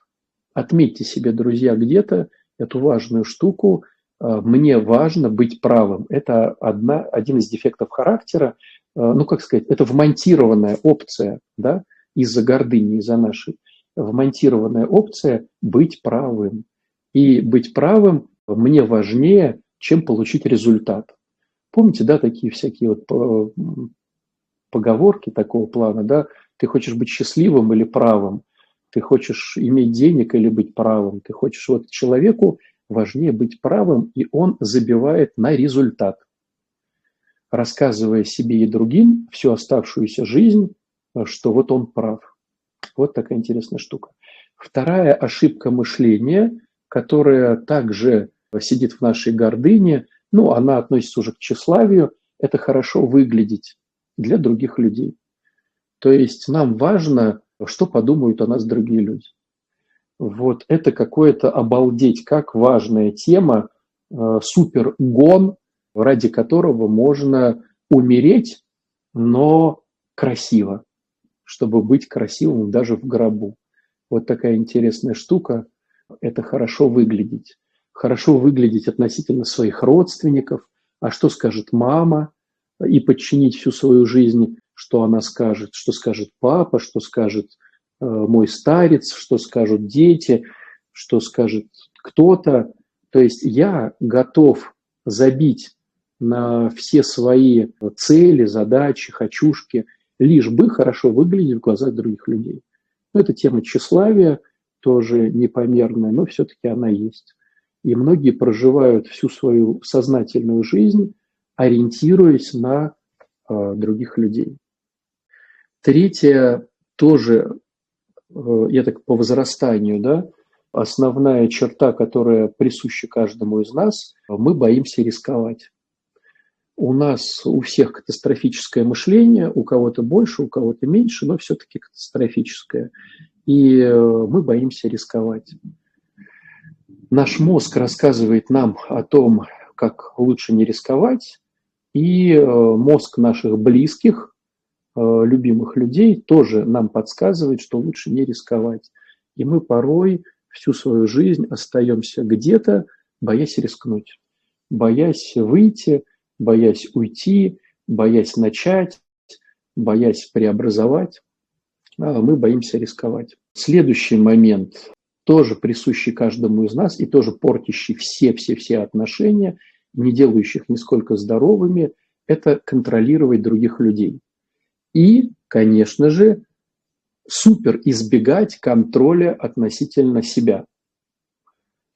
Отметьте себе, друзья, где-то эту важную штуку. А, мне важно быть правым. Это одна, один из дефектов характера. А, ну, как сказать, это вмонтированная опция, да, из-за гордыни, из-за нашей. Вмонтированная опция быть правым. И быть правым мне важнее, чем получить результат. Помните, да, такие всякие вот поговорки такого плана, да, ты хочешь быть счастливым или правым, ты хочешь иметь денег или быть правым, ты хочешь, вот человеку важнее быть правым, и он забивает на результат, рассказывая себе и другим всю оставшуюся жизнь, что вот он прав. Вот такая интересная штука. Вторая ошибка мышления, которая также сидит в нашей гордыне, ну, она относится уже к тщеславию, это хорошо выглядеть для других людей. То есть нам важно, что подумают о нас другие люди. Вот это какое-то обалдеть, как важная тема, э, супергон, ради которого можно умереть, но красиво, чтобы быть красивым даже в гробу. Вот такая интересная штука – это хорошо выглядеть. Хорошо выглядеть относительно своих родственников, а что скажет мама, и подчинить всю свою жизнь что она скажет, что скажет папа, что скажет э, мой старец, что скажут дети, что скажет кто-то. То есть я готов забить на все свои цели, задачи, хочушки, лишь бы хорошо выглядеть в глазах других людей. Ну, это тема тщеславия, тоже непомерная, но все-таки она есть. И многие проживают всю свою сознательную жизнь, ориентируясь на э, других людей. Третье тоже, э, я так по возрастанию, да, основная черта, которая присуща каждому из нас, мы боимся рисковать. У нас у всех катастрофическое мышление, у кого-то больше, у кого-то меньше, но все-таки катастрофическое. И э, мы боимся рисковать. Наш мозг рассказывает нам о том, как лучше не рисковать, и э, мозг наших близких Э, любимых людей тоже нам подсказывает, что лучше не рисковать. И мы порой всю свою жизнь остаемся где-то, боясь рискнуть, боясь выйти, боясь уйти, боясь начать, боясь преобразовать. А мы боимся рисковать. Следующий момент, тоже присущий каждому из нас и тоже портящий все-все-все отношения, не делающих нисколько здоровыми, это контролировать других людей. И, конечно же, супер избегать контроля относительно себя.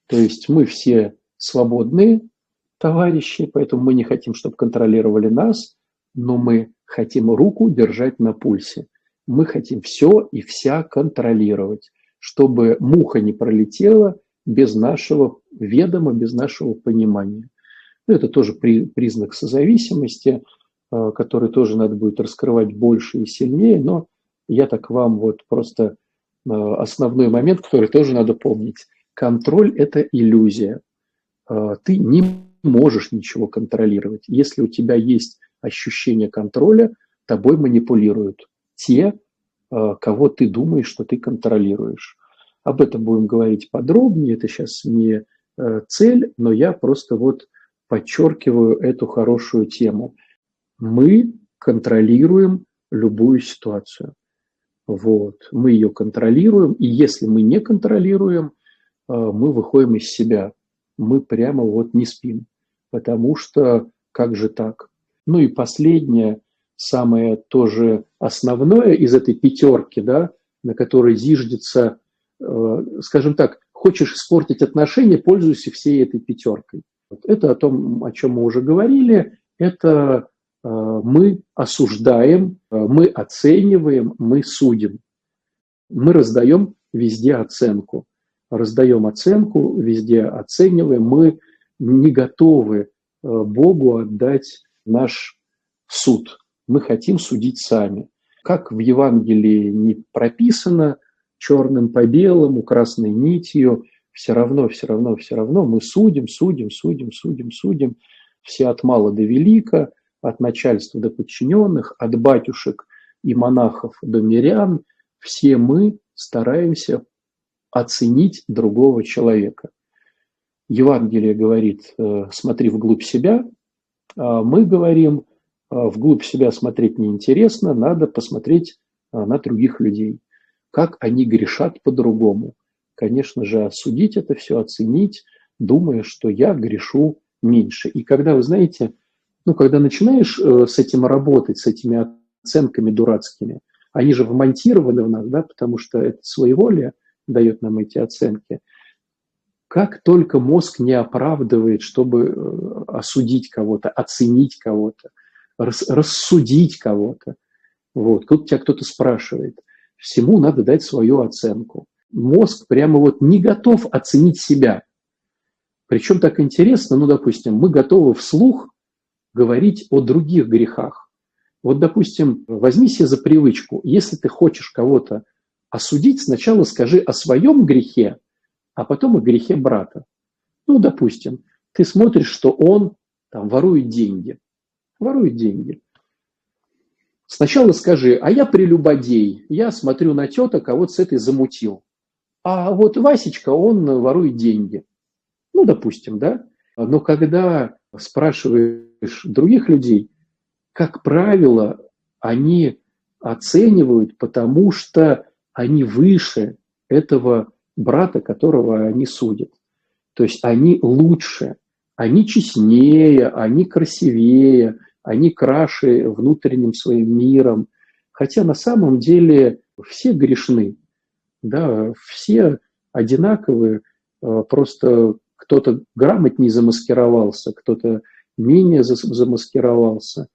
То есть мы все свободные товарищи, поэтому мы не хотим, чтобы контролировали нас, но мы хотим руку держать на пульсе. Мы хотим все и вся контролировать, чтобы муха не пролетела без нашего ведома, без нашего понимания. Ну, это тоже при, признак созависимости, э, который тоже надо будет раскрывать больше и сильнее, но я так вам вот просто э, основной момент, который тоже надо помнить. Контроль – это иллюзия. Э, ты не можешь ничего контролировать. Если у тебя есть ощущение контроля, тобой манипулируют те, кого ты думаешь, что ты контролируешь. Об этом будем говорить подробнее, это сейчас не цель, но я просто вот подчеркиваю эту хорошую тему. Мы контролируем любую ситуацию. Вот. Мы ее контролируем, и если мы не контролируем, э, мы выходим из себя. Мы прямо вот не спим. Потому что как же так? Ну и последнее, самое тоже основное из этой пятерки, да, на которой зиждется, э, скажем так, хочешь испортить отношения, пользуйся всей этой пятеркой. Это о том, о чем мы уже говорили, это э, мы осуждаем, э, мы оцениваем, мы судим. Мы раздаем везде оценку. Раздаем оценку, везде оцениваем. Мы не готовы э, Богу отдать наш суд. Мы хотим судить сами. Как в Евангелии не прописано черным по белому, красной нитью, все равно, все равно, все равно мы судим, судим, судим, судим, судим, все от мала до велика, от начальства до подчиненных, от батюшек и монахов до мирян, все мы стараемся оценить другого человека. Евангелие говорит, э, смотри вглубь себя, а мы говорим, «Э, вглубь себя смотреть неинтересно, надо посмотреть э, на других людей, как они грешат по-другому, конечно же, осудить это все, оценить, думая, что я грешу меньше. И когда, вы знаете, ну, когда начинаешь э, с этим работать, с этими оценками дурацкими, они же вмонтированы в нас, да, потому что это своеволие дает нам эти оценки. Как только мозг не оправдывает, чтобы э, осудить кого-то, оценить кого-то, рас, рассудить кого-то, вот, тут тебя кто-то спрашивает, всему надо дать свою оценку мозг прямо вот не готов оценить себя. Причем так интересно, ну, допустим, мы готовы вслух говорить о других грехах. Вот, допустим, возьми себе за привычку, если ты хочешь кого-то осудить, сначала скажи о своем грехе, а потом о грехе брата. Ну, допустим, ты смотришь, что он там ворует деньги. Ворует деньги. Сначала скажи, а я прелюбодей, я смотрю на теток, а вот с этой замутил. А вот Васечка, он ворует деньги. Ну, допустим, да? Но когда спрашиваешь других людей, как правило, они оценивают, потому что они выше этого брата, которого они судят. То есть они лучше, они честнее, они красивее, они краше внутренним своим миром. Хотя на самом деле все грешны. Да, все одинаковые, а, просто кто-то грамотнее замаскировался, кто-то менее замаскировался.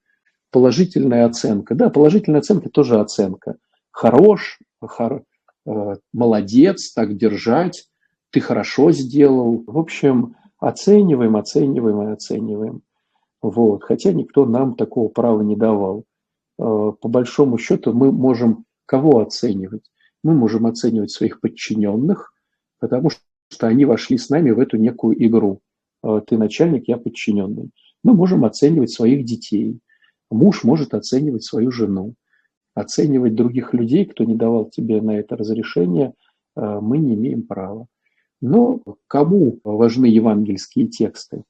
Положительная оценка. Да, положительная оценка тоже оценка. Хорош, хор, а, молодец, так держать, ты хорошо сделал. В общем, оцениваем, оцениваем и оцениваем. Вот. Хотя никто нам такого права не давал. А, по большому счету мы можем кого оценивать? мы можем оценивать своих подчиненных, потому что они вошли с нами в эту некую игру. «А, ты начальник, я подчиненный. Мы можем оценивать своих детей. Муж может оценивать свою жену. Оценивать других людей, кто не давал тебе на это разрешение, а, мы не имеем права. Но кому важны евангельские тексты?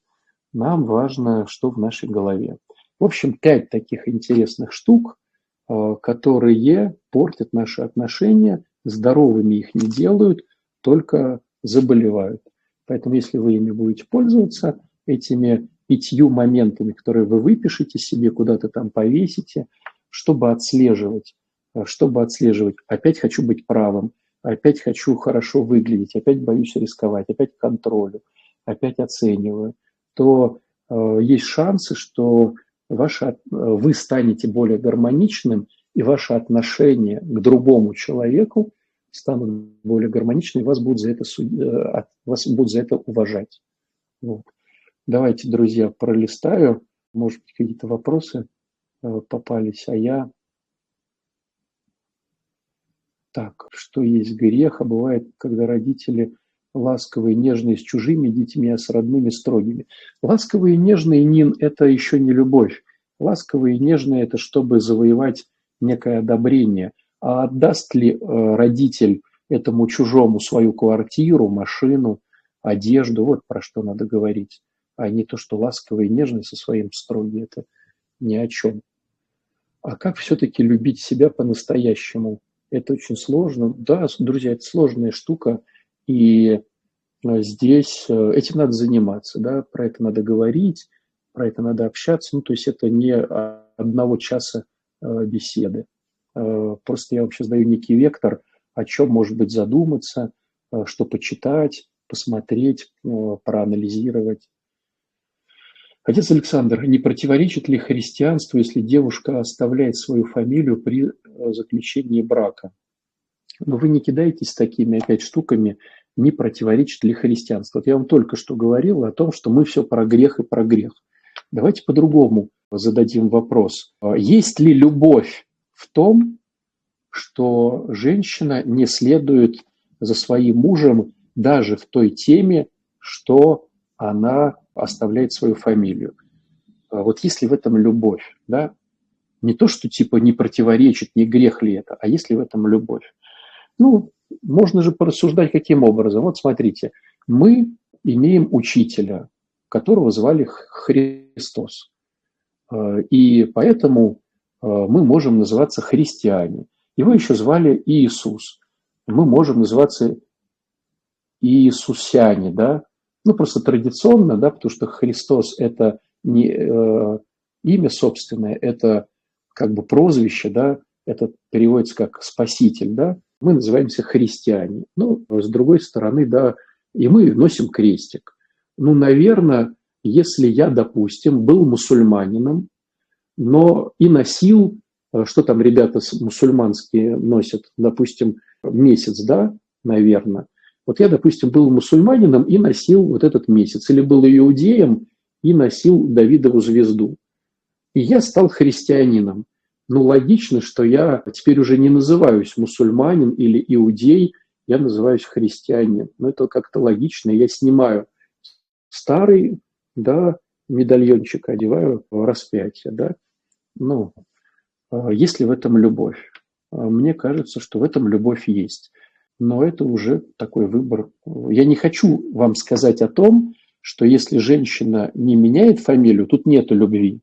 Нам важно, что в нашей голове. В общем, пять таких интересных штук, а, которые портят наши отношения, здоровыми их не делают, только заболевают. Поэтому если вы ими будете пользоваться, этими пятью моментами, которые вы выпишете себе, куда-то там повесите, чтобы отслеживать, а, чтобы отслеживать, опять хочу быть правым, опять хочу хорошо выглядеть, опять боюсь рисковать, опять контролю, опять оцениваю, то э, есть шансы, что ваше, вы станете более гармоничным, и ваше отношение к другому человеку станут более гармоничны, и вас будут за это, э, вас будут за это уважать. Вот. Давайте, друзья, пролистаю. Может быть, какие-то вопросы э, попались, а я... Так, что есть грех, а бывает, когда родители ласковые, нежные с чужими детьми, а с родными строгими. Ласковые и нежные, Нин, это еще не любовь. Ласковые и нежные – это чтобы завоевать некое одобрение – а отдаст ли э, родитель этому чужому свою квартиру, машину, одежду, вот про что надо говорить, а не то, что ласковый и нежный со своим строгий, это ни о чем. А как все-таки любить себя по-настоящему? Это очень сложно. Да, друзья, это сложная штука, и э, здесь э, этим надо заниматься, да, про это надо говорить, про это надо общаться, ну, то есть это не одного часа беседы. Э, просто я вообще задаю некий вектор, о чем, может быть, задуматься, что почитать, посмотреть, проанализировать. Отец Александр, не противоречит ли христианству, если девушка оставляет свою фамилию при заключении брака? Но вы не кидаетесь такими опять штуками, не противоречит ли христианство. Вот я вам только что говорил о том, что мы все про грех и про грех. Давайте по-другому зададим вопрос. Есть ли любовь в том, что женщина не следует за своим мужем даже в той теме, что она оставляет свою фамилию. А вот если в этом любовь, да, не то, что типа не противоречит, не грех ли это, а если в этом любовь. Ну, можно же порассуждать каким образом. Вот смотрите, мы имеем учителя, которого звали Христос. А, и поэтому Э, мы можем называться христиане. Его еще звали Иисус. Мы можем называться Иисусяне, да, ну просто традиционно, да, потому что Христос это не э, имя собственное, это как бы прозвище, да, это переводится как спаситель, да, мы называемся христиане. Ну, с другой стороны, да, и мы носим крестик. Ну, наверное, если я, допустим, был мусульманином, но и носил, э, что там ребята мусульманские носят, допустим, месяц, да, наверное. Вот я, допустим, был мусульманином и носил вот этот месяц, или был иудеем и носил Давидову звезду. И я стал христианином. Ну, логично, что я теперь уже не называюсь мусульманин или иудей, я называюсь христианин. Ну, это как-то логично. Я снимаю старый, да, медальончик, одеваю в распятие, да, ну, а, есть ли в этом любовь? А, мне кажется, что в этом любовь есть. Но это уже такой выбор. Я не хочу вам сказать о том, что если женщина не меняет фамилию, тут нету любви.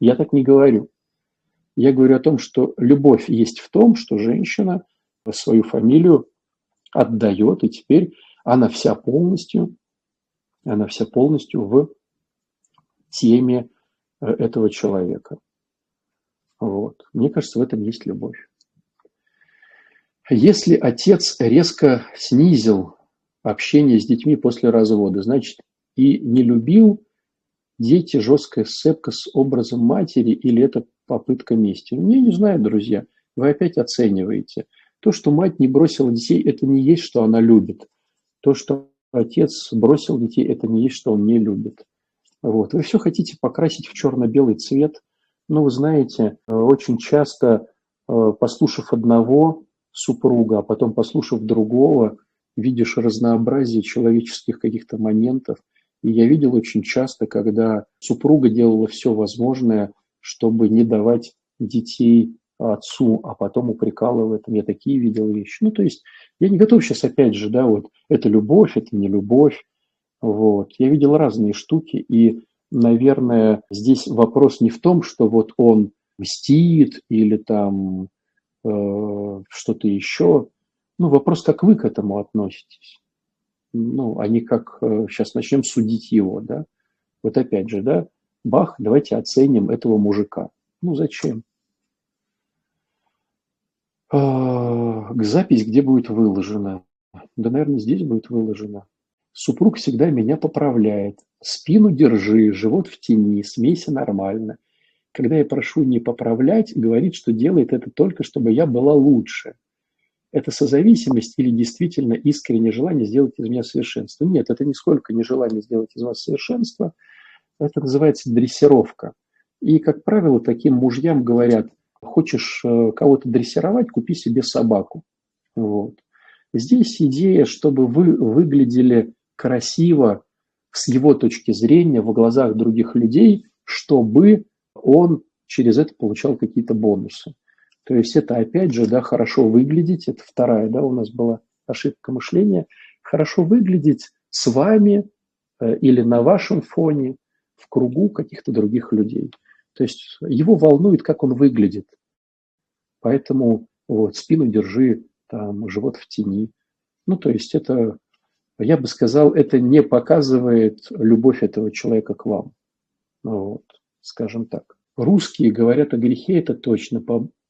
Я так не говорю. Я говорю о том, что любовь есть в том, что женщина свою фамилию отдает, и теперь она вся полностью, она вся полностью в теме э, этого человека. Вот. Мне кажется, в этом есть любовь. Если отец резко снизил общение с детьми после развода, значит, и не любил дети жесткая сцепка с образом матери или это попытка мести. Я не знаю, друзья, вы опять оцениваете. То, что мать не бросила детей, это не есть, что она любит. То, что отец бросил детей, это не есть, что он не любит. Вот. Вы все хотите покрасить в черно-белый цвет – ну, вы знаете, э, очень часто, э, послушав одного супруга, а потом послушав другого, видишь разнообразие человеческих каких-то моментов. И я видел очень часто, когда супруга делала все возможное, чтобы не давать детей отцу, а потом упрекала в этом. Я такие видел вещи. Ну, то есть я не готов сейчас опять же, да, вот это любовь, это не любовь. Вот. Я видел разные штуки, и наверное, здесь вопрос не в том, что вот он мстит или там э, что-то еще. Ну, вопрос, как вы к этому относитесь. Ну, а не как э, сейчас начнем судить его, да. Вот опять же, да, бах, давайте оценим этого мужика. Ну, зачем? Э, запись где будет выложена? Да, наверное, здесь будет выложена. Супруг всегда меня поправляет. Спину держи, живот в тени, смейся нормально. Когда я прошу не поправлять, говорит, что делает это только, чтобы я была лучше. Это созависимость или действительно искреннее желание сделать из меня совершенство? Нет, это нисколько не желание сделать из вас совершенство. Это называется дрессировка. И, как правило, таким мужьям говорят, хочешь э, кого-то дрессировать, купи себе собаку. Вот. Здесь идея, чтобы вы выглядели красиво с его точки зрения в глазах других людей, чтобы он через это получал какие-то бонусы. То есть это опять же, да, хорошо выглядеть, это вторая, да, у нас была ошибка мышления, хорошо выглядеть с вами э, или на вашем фоне в кругу каких-то других людей. То есть его волнует, как он выглядит. Поэтому вот, спину держи, там, живот в тени. Ну, то есть это я бы сказал, это не показывает любовь этого человека к вам. Ну вот, скажем так. Русские говорят о грехе, это точно.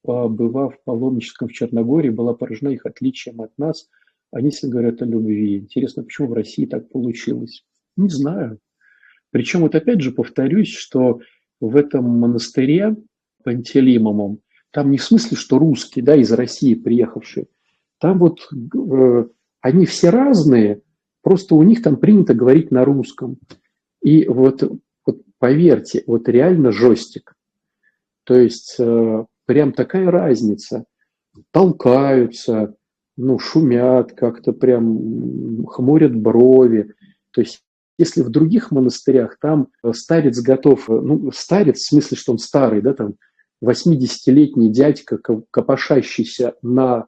Побывав в паломническом в Черногории, была поражена их отличием от нас. Они все говорят о любви. Интересно, почему в России так получилось? Не знаю. Причем вот опять же повторюсь, что в этом монастыре Пантелеймовом, там не в смысле, что русские, да, из России приехавшие, там вот э, они все разные, Просто у них там принято говорить на русском. И вот, вот поверьте, вот реально жестик. То есть э, прям такая разница. Толкаются, ну, шумят как-то прям, хмурят брови. То есть если в других монастырях там старец готов, ну, старец в смысле, что он старый, да, там 80-летний дядька, копошащийся на,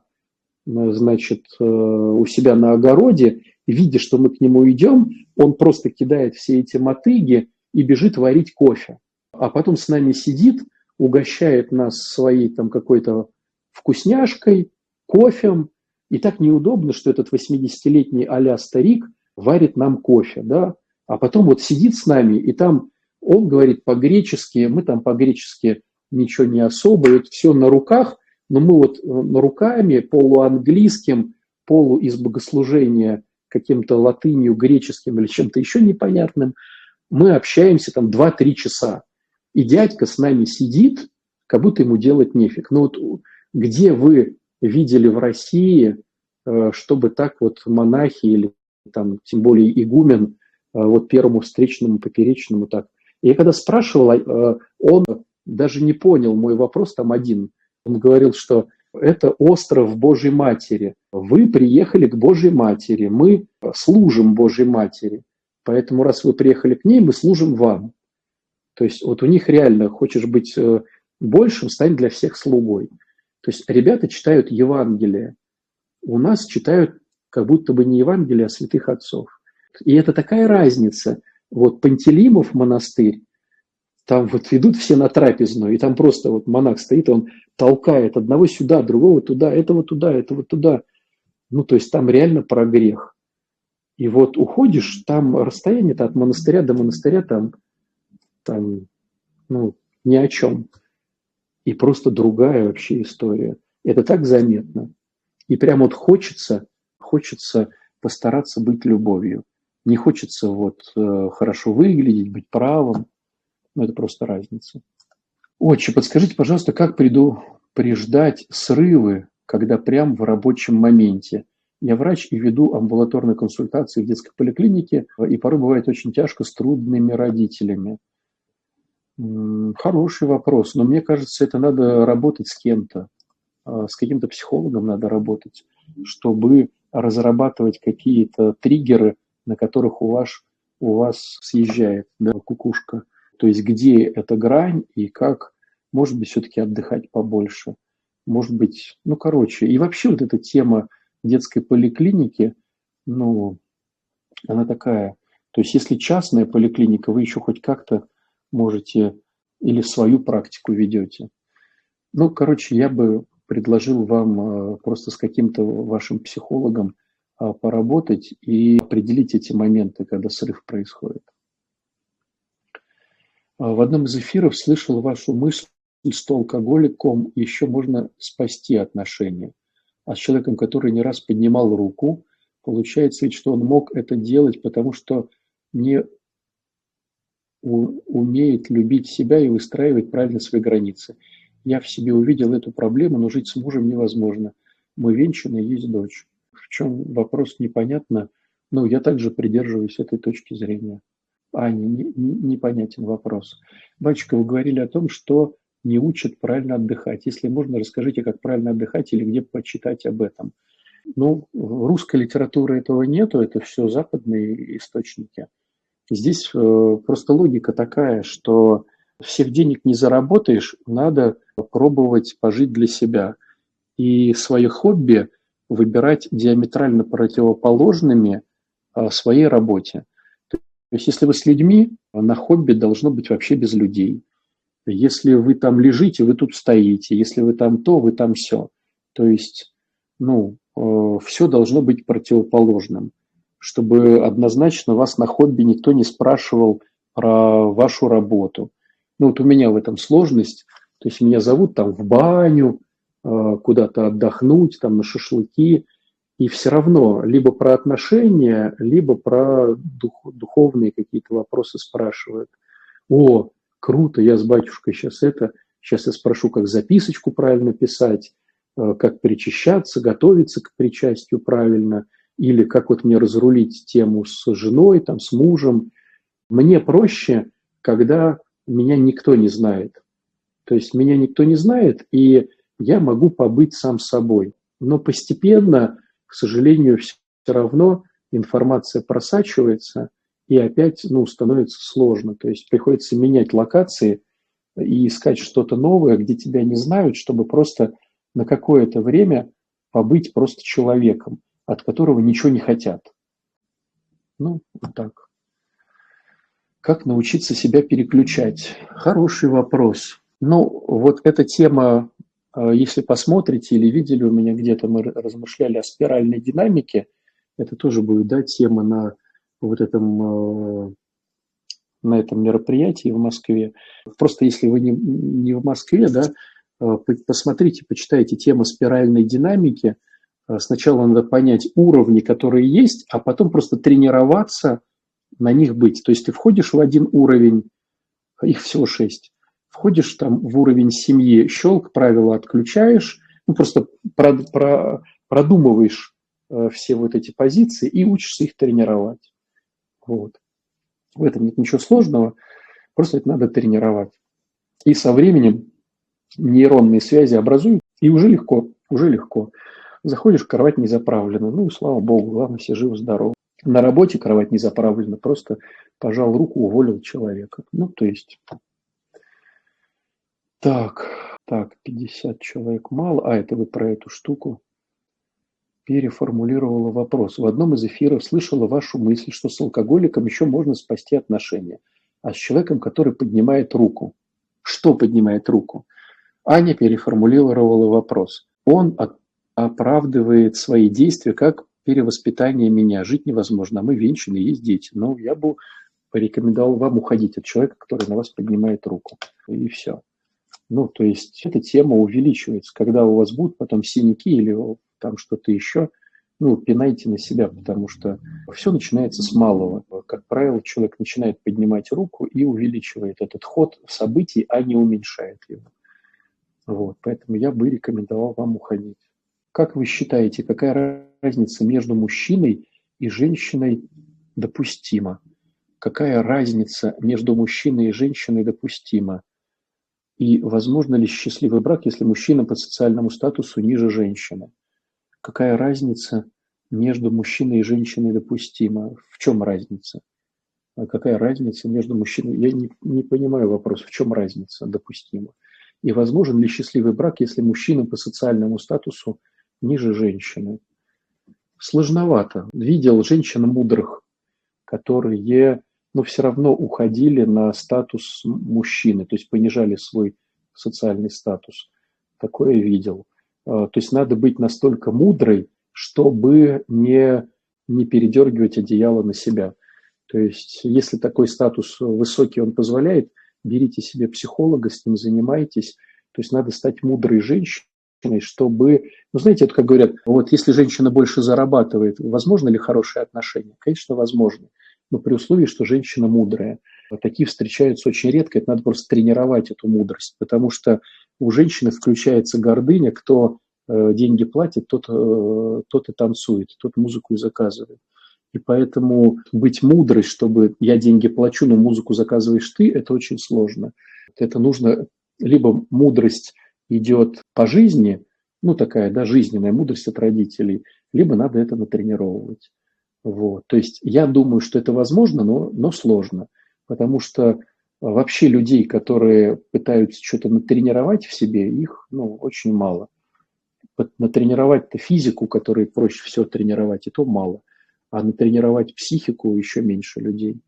значит, э, у себя на огороде, видя, что мы к нему идем, он просто кидает все эти мотыги и бежит варить кофе. А потом с нами сидит, угощает нас своей там какой-то вкусняшкой, кофем. И так неудобно, что этот 80-летний а старик варит нам кофе, да, а потом вот сидит с нами, и там он говорит по-гречески, мы там по-гречески ничего не особо, вот все на руках, но мы вот э, руками полуанглийским, полу из богослужения каким-то латынью, греческим или чем-то еще непонятным, мы общаемся там 2-3 часа. И дядька с нами сидит, как будто ему делать нефиг. Ну вот где вы видели в России, э, чтобы так вот монахи или там тем более игумен э, вот первому встречному, поперечному так. Я когда спрашивал, э, он даже не понял мой вопрос там один. Он говорил, что это остров Божьей Матери. Вы приехали к Божьей Матери, мы служим Божьей Матери. Поэтому раз вы приехали к ней, мы служим вам. То есть вот у них реально, хочешь быть э, большим, стань для всех слугой. То есть ребята читают Евангелие. У нас читают как будто бы не Евангелие, а святых отцов. И это такая разница. Вот Пантелеймов монастырь, там вот ведут все на трапезную, и там просто вот монах стоит, он толкает одного сюда, другого туда, этого туда, этого туда. Ну, то есть там реально про грех. И вот уходишь, там расстояние-то от монастыря до монастыря там, там, ну, ни о чем. И просто другая вообще история. Это так заметно. И прям вот хочется, хочется постараться быть любовью. Не хочется вот э, хорошо выглядеть, быть правым. Ну, это просто разница. Отче, подскажите, пожалуйста, как предупреждать срывы, когда прям в рабочем моменте? Я врач и веду амбулаторные консультации в детской поликлинике, и порой бывает очень тяжко с трудными родителями. Хороший вопрос, но мне кажется, это надо работать с кем-то, а, с каким-то психологом надо работать, чтобы разрабатывать какие-то триггеры, на которых у вас, у вас съезжает да, кукушка. То есть где эта грань и как, может быть, все-таки отдыхать побольше. Может быть, ну, короче. И вообще вот эта тема детской поликлиники, ну, она такая. То есть если частная поликлиника, вы еще хоть как-то можете или свою практику ведете. Ну, короче, я бы предложил вам э, просто с каким-то вашим психологом э, поработать и определить эти моменты, когда срыв происходит. А, в одном из эфиров слышал вашу мысль, что алкоголиком еще можно спасти отношения. А с человеком, который не раз поднимал руку, Получается ведь, что он мог это делать, потому что не умеет любить себя и выстраивать правильно свои границы. Я в себе увидел эту проблему, но жить с мужем невозможно. Мы венчаны, есть дочь. В чем вопрос непонятно, но я также придерживаюсь этой точки зрения. Аня, не, не, непонятен вопрос. Батюшка, вы говорили о том, что не учат правильно отдыхать. Если можно, расскажите, как правильно отдыхать или где почитать об этом. Ну, русской литературы этого нету, это все западные источники. Здесь э, просто логика такая, что всех денег не заработаешь, надо пробовать пожить для себя. И свое хобби выбирать диаметрально противоположными а, своей работе. То есть если вы с людьми, на хобби должно быть вообще без людей. Если вы там лежите, вы тут стоите. Если вы там то, вы там все. То есть, ну, э, все должно быть противоположным, чтобы однозначно вас на хобби никто не спрашивал про вашу работу. Ну вот у меня в этом сложность. То есть меня зовут там в баню, э, куда-то отдохнуть, там на шашлыки. И все равно либо про отношения, либо про дух, духовные какие-то вопросы спрашивают. О, круто, я с батюшкой сейчас это, сейчас я спрошу, как записочку правильно писать, э, как причащаться, готовиться к причастию правильно, или как вот мне разрулить тему с женой, там, с мужем. Мне проще, когда меня никто не знает. То есть меня никто не знает, и я могу побыть сам собой. Но постепенно, к сожалению, все равно информация просачивается, и опять ну, становится сложно. То есть приходится менять локации и искать что-то новое, где тебя не знают, чтобы просто на какое-то время побыть просто человеком, от которого ничего не хотят. Ну, вот так. Как научиться себя переключать? Хороший вопрос. Ну, вот эта тема, э, если посмотрите или видели у меня где-то, мы размышляли о спиральной динамике, это тоже будет, да, тема на вот этом, э, на этом мероприятии в Москве. Просто если вы не, не в Москве, да, э, посмотрите, почитайте тему спиральной динамики. Сначала надо понять уровни, которые есть, а потом просто тренироваться – на них быть. То есть ты входишь в один уровень, их всего шесть, входишь там в уровень семьи, щелк, правила отключаешь, ну просто про, про, продумываешь э, все вот эти позиции и учишься их тренировать. Вот. В этом нет ничего сложного, просто это надо тренировать. И со временем нейронные связи образуют, и уже легко, уже легко. Заходишь кровать не заправлена, ну, слава богу, главное, все живы-здоровы. На работе кровать не заправлена, просто пожал руку, уволил человека. Ну, то есть... Так, так, 50 человек мало. А, это вы про эту штуку переформулировала вопрос. В одном из эфиров слышала вашу мысль, что с алкоголиком еще можно спасти отношения, а с человеком, который поднимает руку. Что поднимает руку? Аня переформулировала вопрос. Он оправдывает свои действия как перевоспитание меня. Жить невозможно, а мы венчаны, есть дети. Но я бы порекомендовал вам уходить от человека, который на вас поднимает руку. И все. Ну, то есть эта тема увеличивается. Когда у вас будут потом синяки или там что-то еще, ну, пинайте на себя, потому что все начинается с малого. Как правило, человек начинает поднимать руку и увеличивает этот ход событий, а не уменьшает его. Вот, поэтому я бы рекомендовал вам уходить. Как вы считаете, какая разница между мужчиной и женщиной допустима? Какая разница между мужчиной и женщиной допустима? И возможно ли счастливый брак, если мужчина по социальному статусу ниже женщины? Какая разница между мужчиной и женщиной допустима? В чем разница? А какая разница между мужчиной? Я не, не понимаю вопрос, в чем разница допустима? И возможен ли счастливый брак, если мужчина по социальному статусу ниже женщины. Сложновато. Видел женщин мудрых, которые, но все равно уходили на статус мужчины, то есть понижали свой социальный статус. Такое видел. А, то есть надо быть настолько мудрой, чтобы не, не передергивать одеяло на себя. То есть если такой статус высокий он позволяет, берите себе психолога, с ним занимайтесь. То есть надо стать мудрой женщиной, чтобы, ну знаете, это как говорят, вот если женщина больше зарабатывает, возможно ли хорошие отношения? Конечно, возможно, но при условии, что женщина мудрая. Такие встречаются очень редко, это надо просто тренировать эту мудрость, потому что у женщины включается гордыня, кто э, деньги платит, тот, э, тот и танцует, тот музыку и заказывает. И поэтому быть мудрой, чтобы я деньги плачу, но музыку заказываешь ты, это очень сложно. Это нужно, либо мудрость идет по жизни, ну такая, да, жизненная мудрость от родителей, либо надо это натренировывать. Вот. То есть я думаю, что это возможно, но, но сложно, потому что вообще людей, которые пытаются что-то натренировать в себе, их ну, очень мало. Натренировать-то физику, которой проще всего тренировать, и то мало – а натренировать психику еще меньше людей.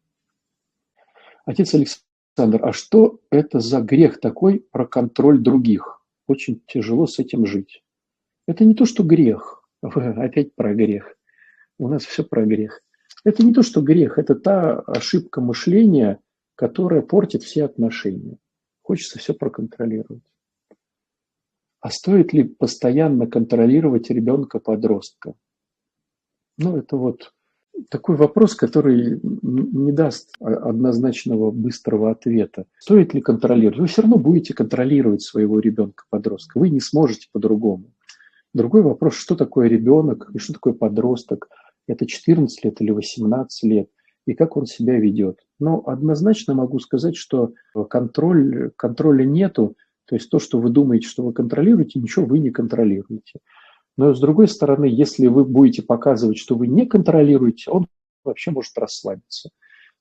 Отец Александр, а что это за грех такой про контроль других? Очень тяжело с этим жить. Это не то, что грех. Опять про грех. У нас все про грех. Это не то, что грех, это та ошибка мышления, которая портит все отношения. Хочется все проконтролировать. А стоит ли постоянно контролировать ребенка-подростка? Ну, это вот такой вопрос, который не даст однозначного быстрого ответа. Стоит ли контролировать? Вы все равно будете контролировать своего ребенка-подростка. Вы не сможете по-другому. Другой вопрос, что такое ребенок и что такое подросток. Это 14 лет или 18 лет. И как он себя ведет. Но однозначно могу сказать, что контроль, контроля нету. То есть то, что вы думаете, что вы контролируете, ничего вы не контролируете. Но с другой стороны, если вы будете показывать, что вы не контролируете, он вообще может расслабиться.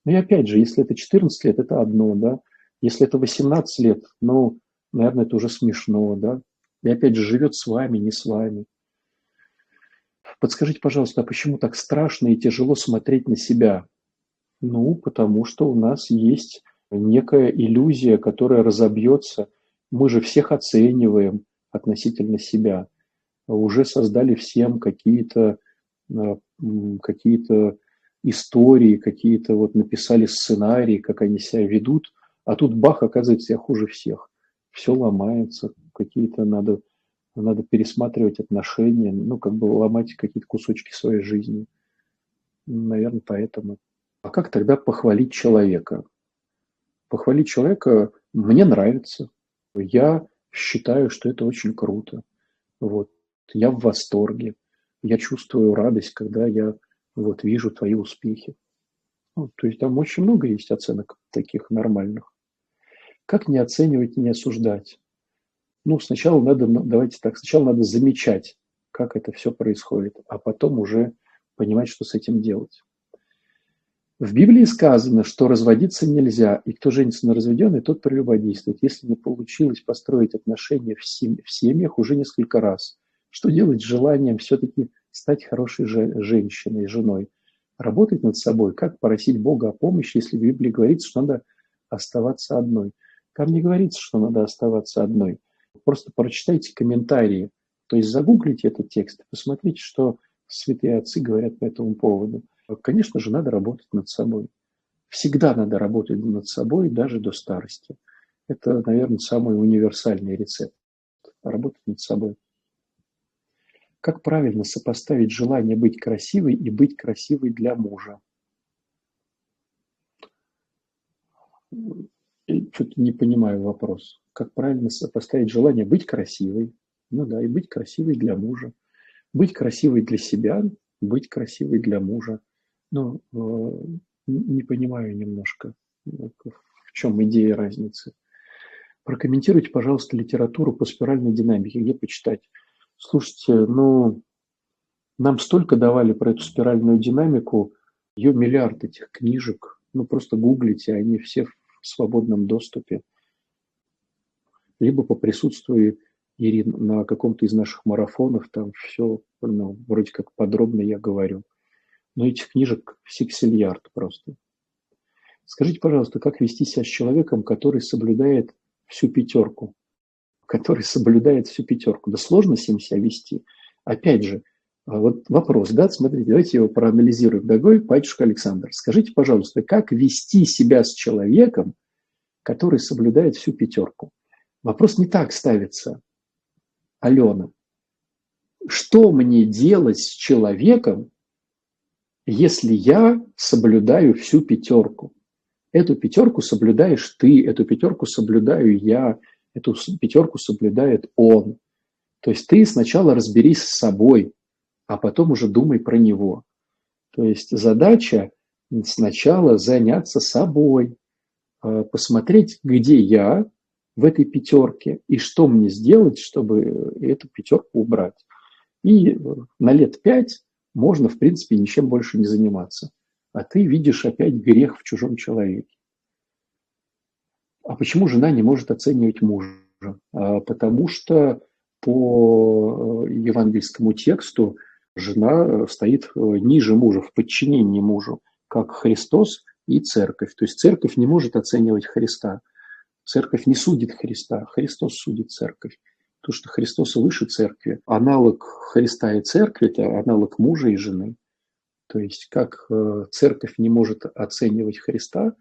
Ну и опять же, если это 14 лет, это одно, да. Если это 18 лет, ну, наверное, это уже смешно, да. И опять же, живет с вами, не с вами. Подскажите, пожалуйста, а почему так страшно и тяжело смотреть на себя? Ну, потому что у нас есть некая иллюзия, которая разобьется. Мы же всех оцениваем относительно себя уже создали всем какие-то а, какие-то истории, какие-то вот написали сценарии, как они себя ведут, а тут бах, оказывается, я хуже всех. Все ломается, какие-то надо, надо пересматривать отношения, ну, как бы ломать какие-то кусочки своей жизни. Наверное, поэтому. А как тогда похвалить человека? Похвалить человека мне нравится. Я считаю, что это очень круто. Вот я в восторге, я чувствую радость, когда я вот вижу твои успехи. Ну, то есть там очень много есть оценок таких нормальных. Как не оценивать, не осуждать? Ну, сначала надо, ну, давайте так, сначала надо замечать, как это все происходит, а потом уже понимать, что с этим делать. В Библии сказано, что разводиться нельзя, и кто женится на разведенной, тот прелюбодействует. Если не получилось построить отношения в, семьях уже несколько раз, что делать с желанием все-таки стать хорошей же, женщиной, женой? Работать над собой? Как просить Бога о помощи, если в Библии говорится, что надо оставаться одной? Там не говорится, что надо оставаться одной. Просто прочитайте комментарии, то есть загуглите этот текст, посмотрите, что святые отцы говорят по этому поводу. Конечно же, надо работать над собой. Всегда надо работать над собой, даже до старости. Это, наверное, самый универсальный рецепт. Работать над собой. Как правильно сопоставить желание быть красивой и быть красивой для мужа? Что-то не понимаю вопрос. Как правильно сопоставить желание быть красивой, ну да, и быть красивой для мужа. Быть красивой для себя, быть красивой для мужа. Ну, э, не понимаю немножко, в чем идея разницы. Прокомментируйте, пожалуйста, литературу по спиральной динамике, где почитать. Слушайте, ну, нам столько давали про эту спиральную динамику, ее миллиард этих книжек, ну, просто гуглите, они все в свободном доступе. Либо по присутствию Ирины на каком-то из наших марафонов, там все, ну, вроде как подробно я говорю. Но этих книжек сексильярд просто. Скажите, пожалуйста, как вести себя с человеком, который соблюдает всю пятерку? Который соблюдает всю пятерку. Да сложно с ним себя вести. Опять же, а вот вопрос, да, смотрите, давайте его проанализируем. Дорогой батюшка Александр, скажите, пожалуйста, как вести себя с человеком, который соблюдает всю пятерку? Вопрос не так ставится. Алена, что мне делать с человеком, если я соблюдаю всю пятерку? Эту пятерку соблюдаешь ты, эту пятерку соблюдаю я, эту пятерку соблюдает он. То есть ты сначала разберись с собой, а потом уже думай про него. То есть задача сначала заняться собой, э, посмотреть, где я в этой пятерке и что мне сделать, чтобы эту пятерку убрать. И на лет пять можно, в принципе, ничем больше не заниматься. А ты видишь опять грех в чужом человеке. А почему жена не может оценивать мужа? А потому что по евангельскому тексту жена стоит ниже мужа, в подчинении мужу, как Христос и церковь. То есть церковь не может оценивать Христа. Церковь не судит Христа, Христос судит церковь. То, что Христос выше церкви. Аналог Христа и церкви – это аналог мужа и жены. То есть как э, церковь не может оценивать Христа,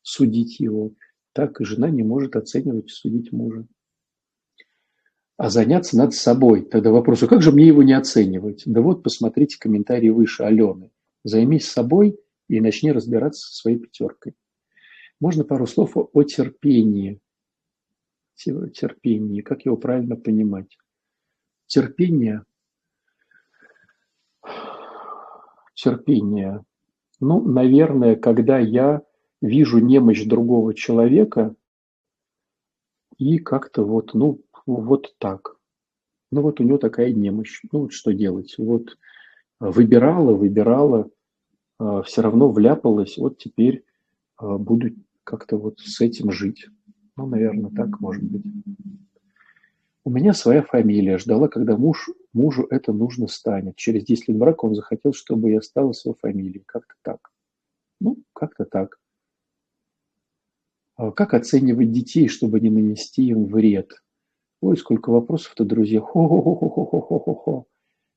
судить его, так и жена не может оценивать и судить мужа. А заняться надо собой. Тогда вопрос, а как же мне его не оценивать? Да вот, посмотрите комментарии выше Алены. Займись собой и начни разбираться со своей пятеркой. Можно пару слов о терпении. Терпении, как его правильно понимать? Терпение. Терпение. Ну, наверное, когда я вижу немощь другого человека и как-то вот, ну, вот так. Ну, вот у него такая немощь. Ну, вот что делать? Вот выбирала, выбирала, а, все равно вляпалась, вот теперь а, буду как-то вот с этим жить. Ну, наверное, так может быть. У меня своя фамилия. Ждала, когда муж, мужу это нужно станет. Через 10 лет брака он захотел, чтобы я стала его фамилией. Как-то так. Ну, как-то так. А как оценивать детей, чтобы не нанести им вред? Ой, сколько вопросов-то, друзья. Хо-хо-хо-хо-хо-хо-хо.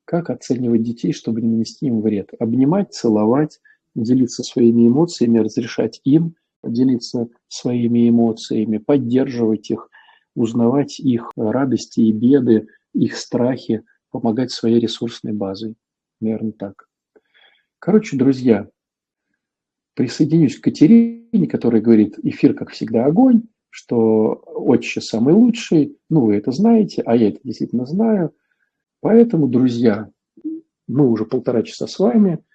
Как оценивать детей, чтобы не нанести им вред? Обнимать, целовать, делиться своими эмоциями, разрешать им делиться своими эмоциями, поддерживать их, узнавать их радости и беды, их страхи, помогать своей ресурсной базой. Наверное, так. Короче, друзья, присоединюсь к Катерине, которая говорит, эфир, как всегда, огонь, что отче самый лучший, ну, вы это знаете, а я это действительно знаю. Поэтому, друзья, мы уже полтора часа с вами –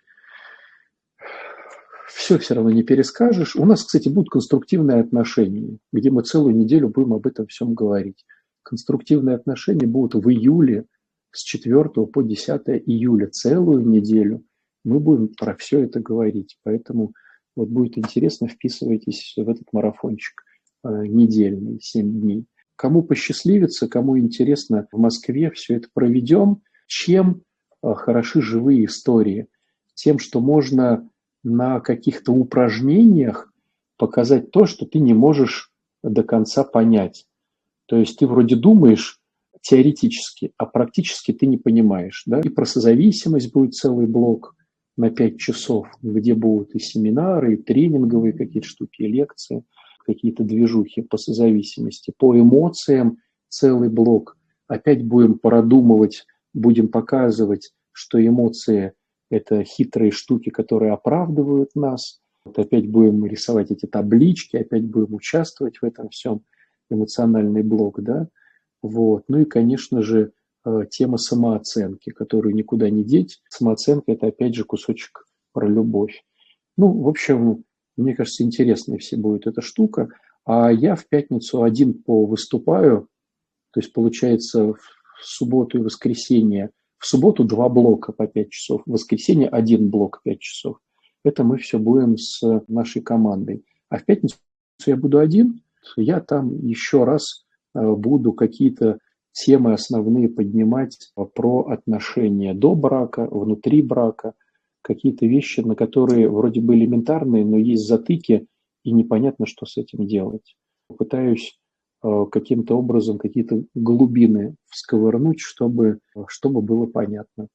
все все равно не перескажешь. У нас, кстати, будут конструктивные отношения, где мы целую неделю будем об этом всем говорить. Конструктивные отношения будут в июле с 4 по 10 июля, целую неделю. Мы будем про все это говорить. Поэтому вот будет интересно, вписывайтесь в этот марафончик э, недельный, 7 дней. Кому посчастливится, кому интересно, в Москве все это проведем. Чем э, хороши живые истории? Тем, что можно на каких-то упражнениях показать то, что ты не можешь до конца понять. То есть ты вроде думаешь теоретически, а практически ты не понимаешь. Да? И про созависимость будет целый блок на 5 часов, где будут и семинары, и тренинговые какие-то штуки, и лекции, какие-то движухи по созависимости, по эмоциям целый блок. Опять будем продумывать, будем показывать, что эмоции это хитрые штуки, которые оправдывают нас. Вот опять будем рисовать эти таблички, опять будем участвовать в этом всем, эмоциональный блок, да. Вот. Ну и, конечно же, тема самооценки, которую никуда не деть. Самооценка – это, опять же, кусочек про любовь. Ну, в общем, мне кажется, интересная все будет эта штука. А я в пятницу один по выступаю, то есть, получается, в субботу и воскресенье в субботу два блока по 5 часов, в воскресенье один блок 5 часов. Это мы все будем с нашей командой. А в пятницу я буду один, я там еще раз э, буду какие-то темы основные поднимать про отношения до брака, внутри брака, какие-то вещи, на которые вроде бы элементарные, но есть затыки, и непонятно, что с этим делать. Пытаюсь Э, каким-то образом какие-то глубины всковырнуть, чтобы, чтобы было понятно.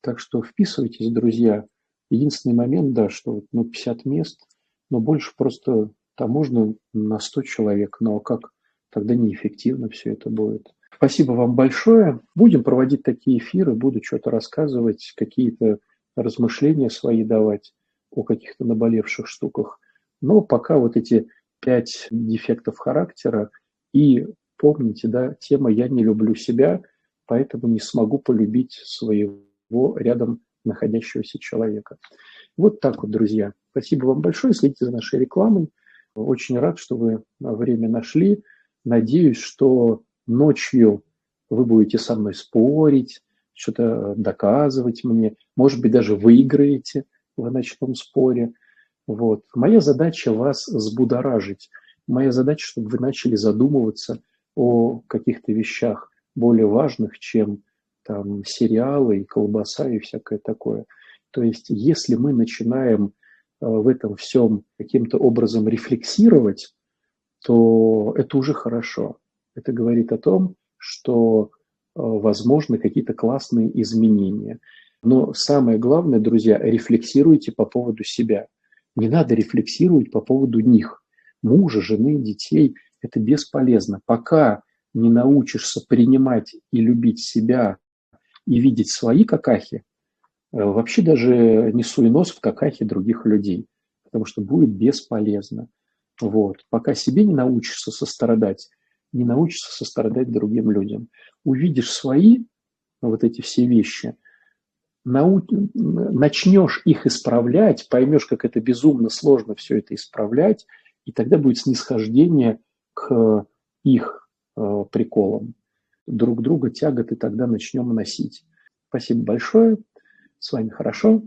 Так что вписывайтесь, друзья. Единственный момент, да, что ну, 50 мест, но больше просто там можно на 100 человек, но как тогда неэффективно все это будет. Спасибо вам большое. Будем проводить такие эфиры, буду что-то рассказывать, какие-то размышления свои давать о каких-то наболевших штуках. Но пока вот эти пять дефектов характера и помните, да, тема «я не люблю себя», поэтому не смогу полюбить своего рядом находящегося человека. Вот так вот, друзья. Спасибо вам большое. Следите за нашей рекламой. Очень рад, что вы время нашли. Надеюсь, что ночью вы будете со мной спорить, что-то доказывать мне. Может быть, даже выиграете в ночном споре. Вот. Моя задача вас взбудоражить. Моя задача, чтобы вы начали задумываться о каких-то вещах более важных, чем там сериалы и колбаса и всякое такое. То есть, если мы начинаем э, в этом всем каким-то образом рефлексировать, то это уже хорошо. Это говорит о том, что э, возможны какие-то классные изменения. Но самое главное, друзья, рефлексируйте по поводу себя. Не надо рефлексировать по поводу них. Мужа, жены, детей. Это бесполезно. Пока не научишься принимать и любить себя и видеть свои какахи, э, вообще даже не суй нос в какахи других людей, потому что будет бесполезно. Вот. Пока себе не научишься сострадать, не научишься сострадать другим людям. Увидишь свои вот эти все вещи, нау... начнешь их исправлять, поймешь, как это безумно сложно все это исправлять, и тогда будет снисхождение к их э, приколам. Друг друга тяготы тогда начнем носить. Спасибо большое. С вами хорошо.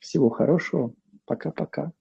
Всего хорошего. Пока-пока.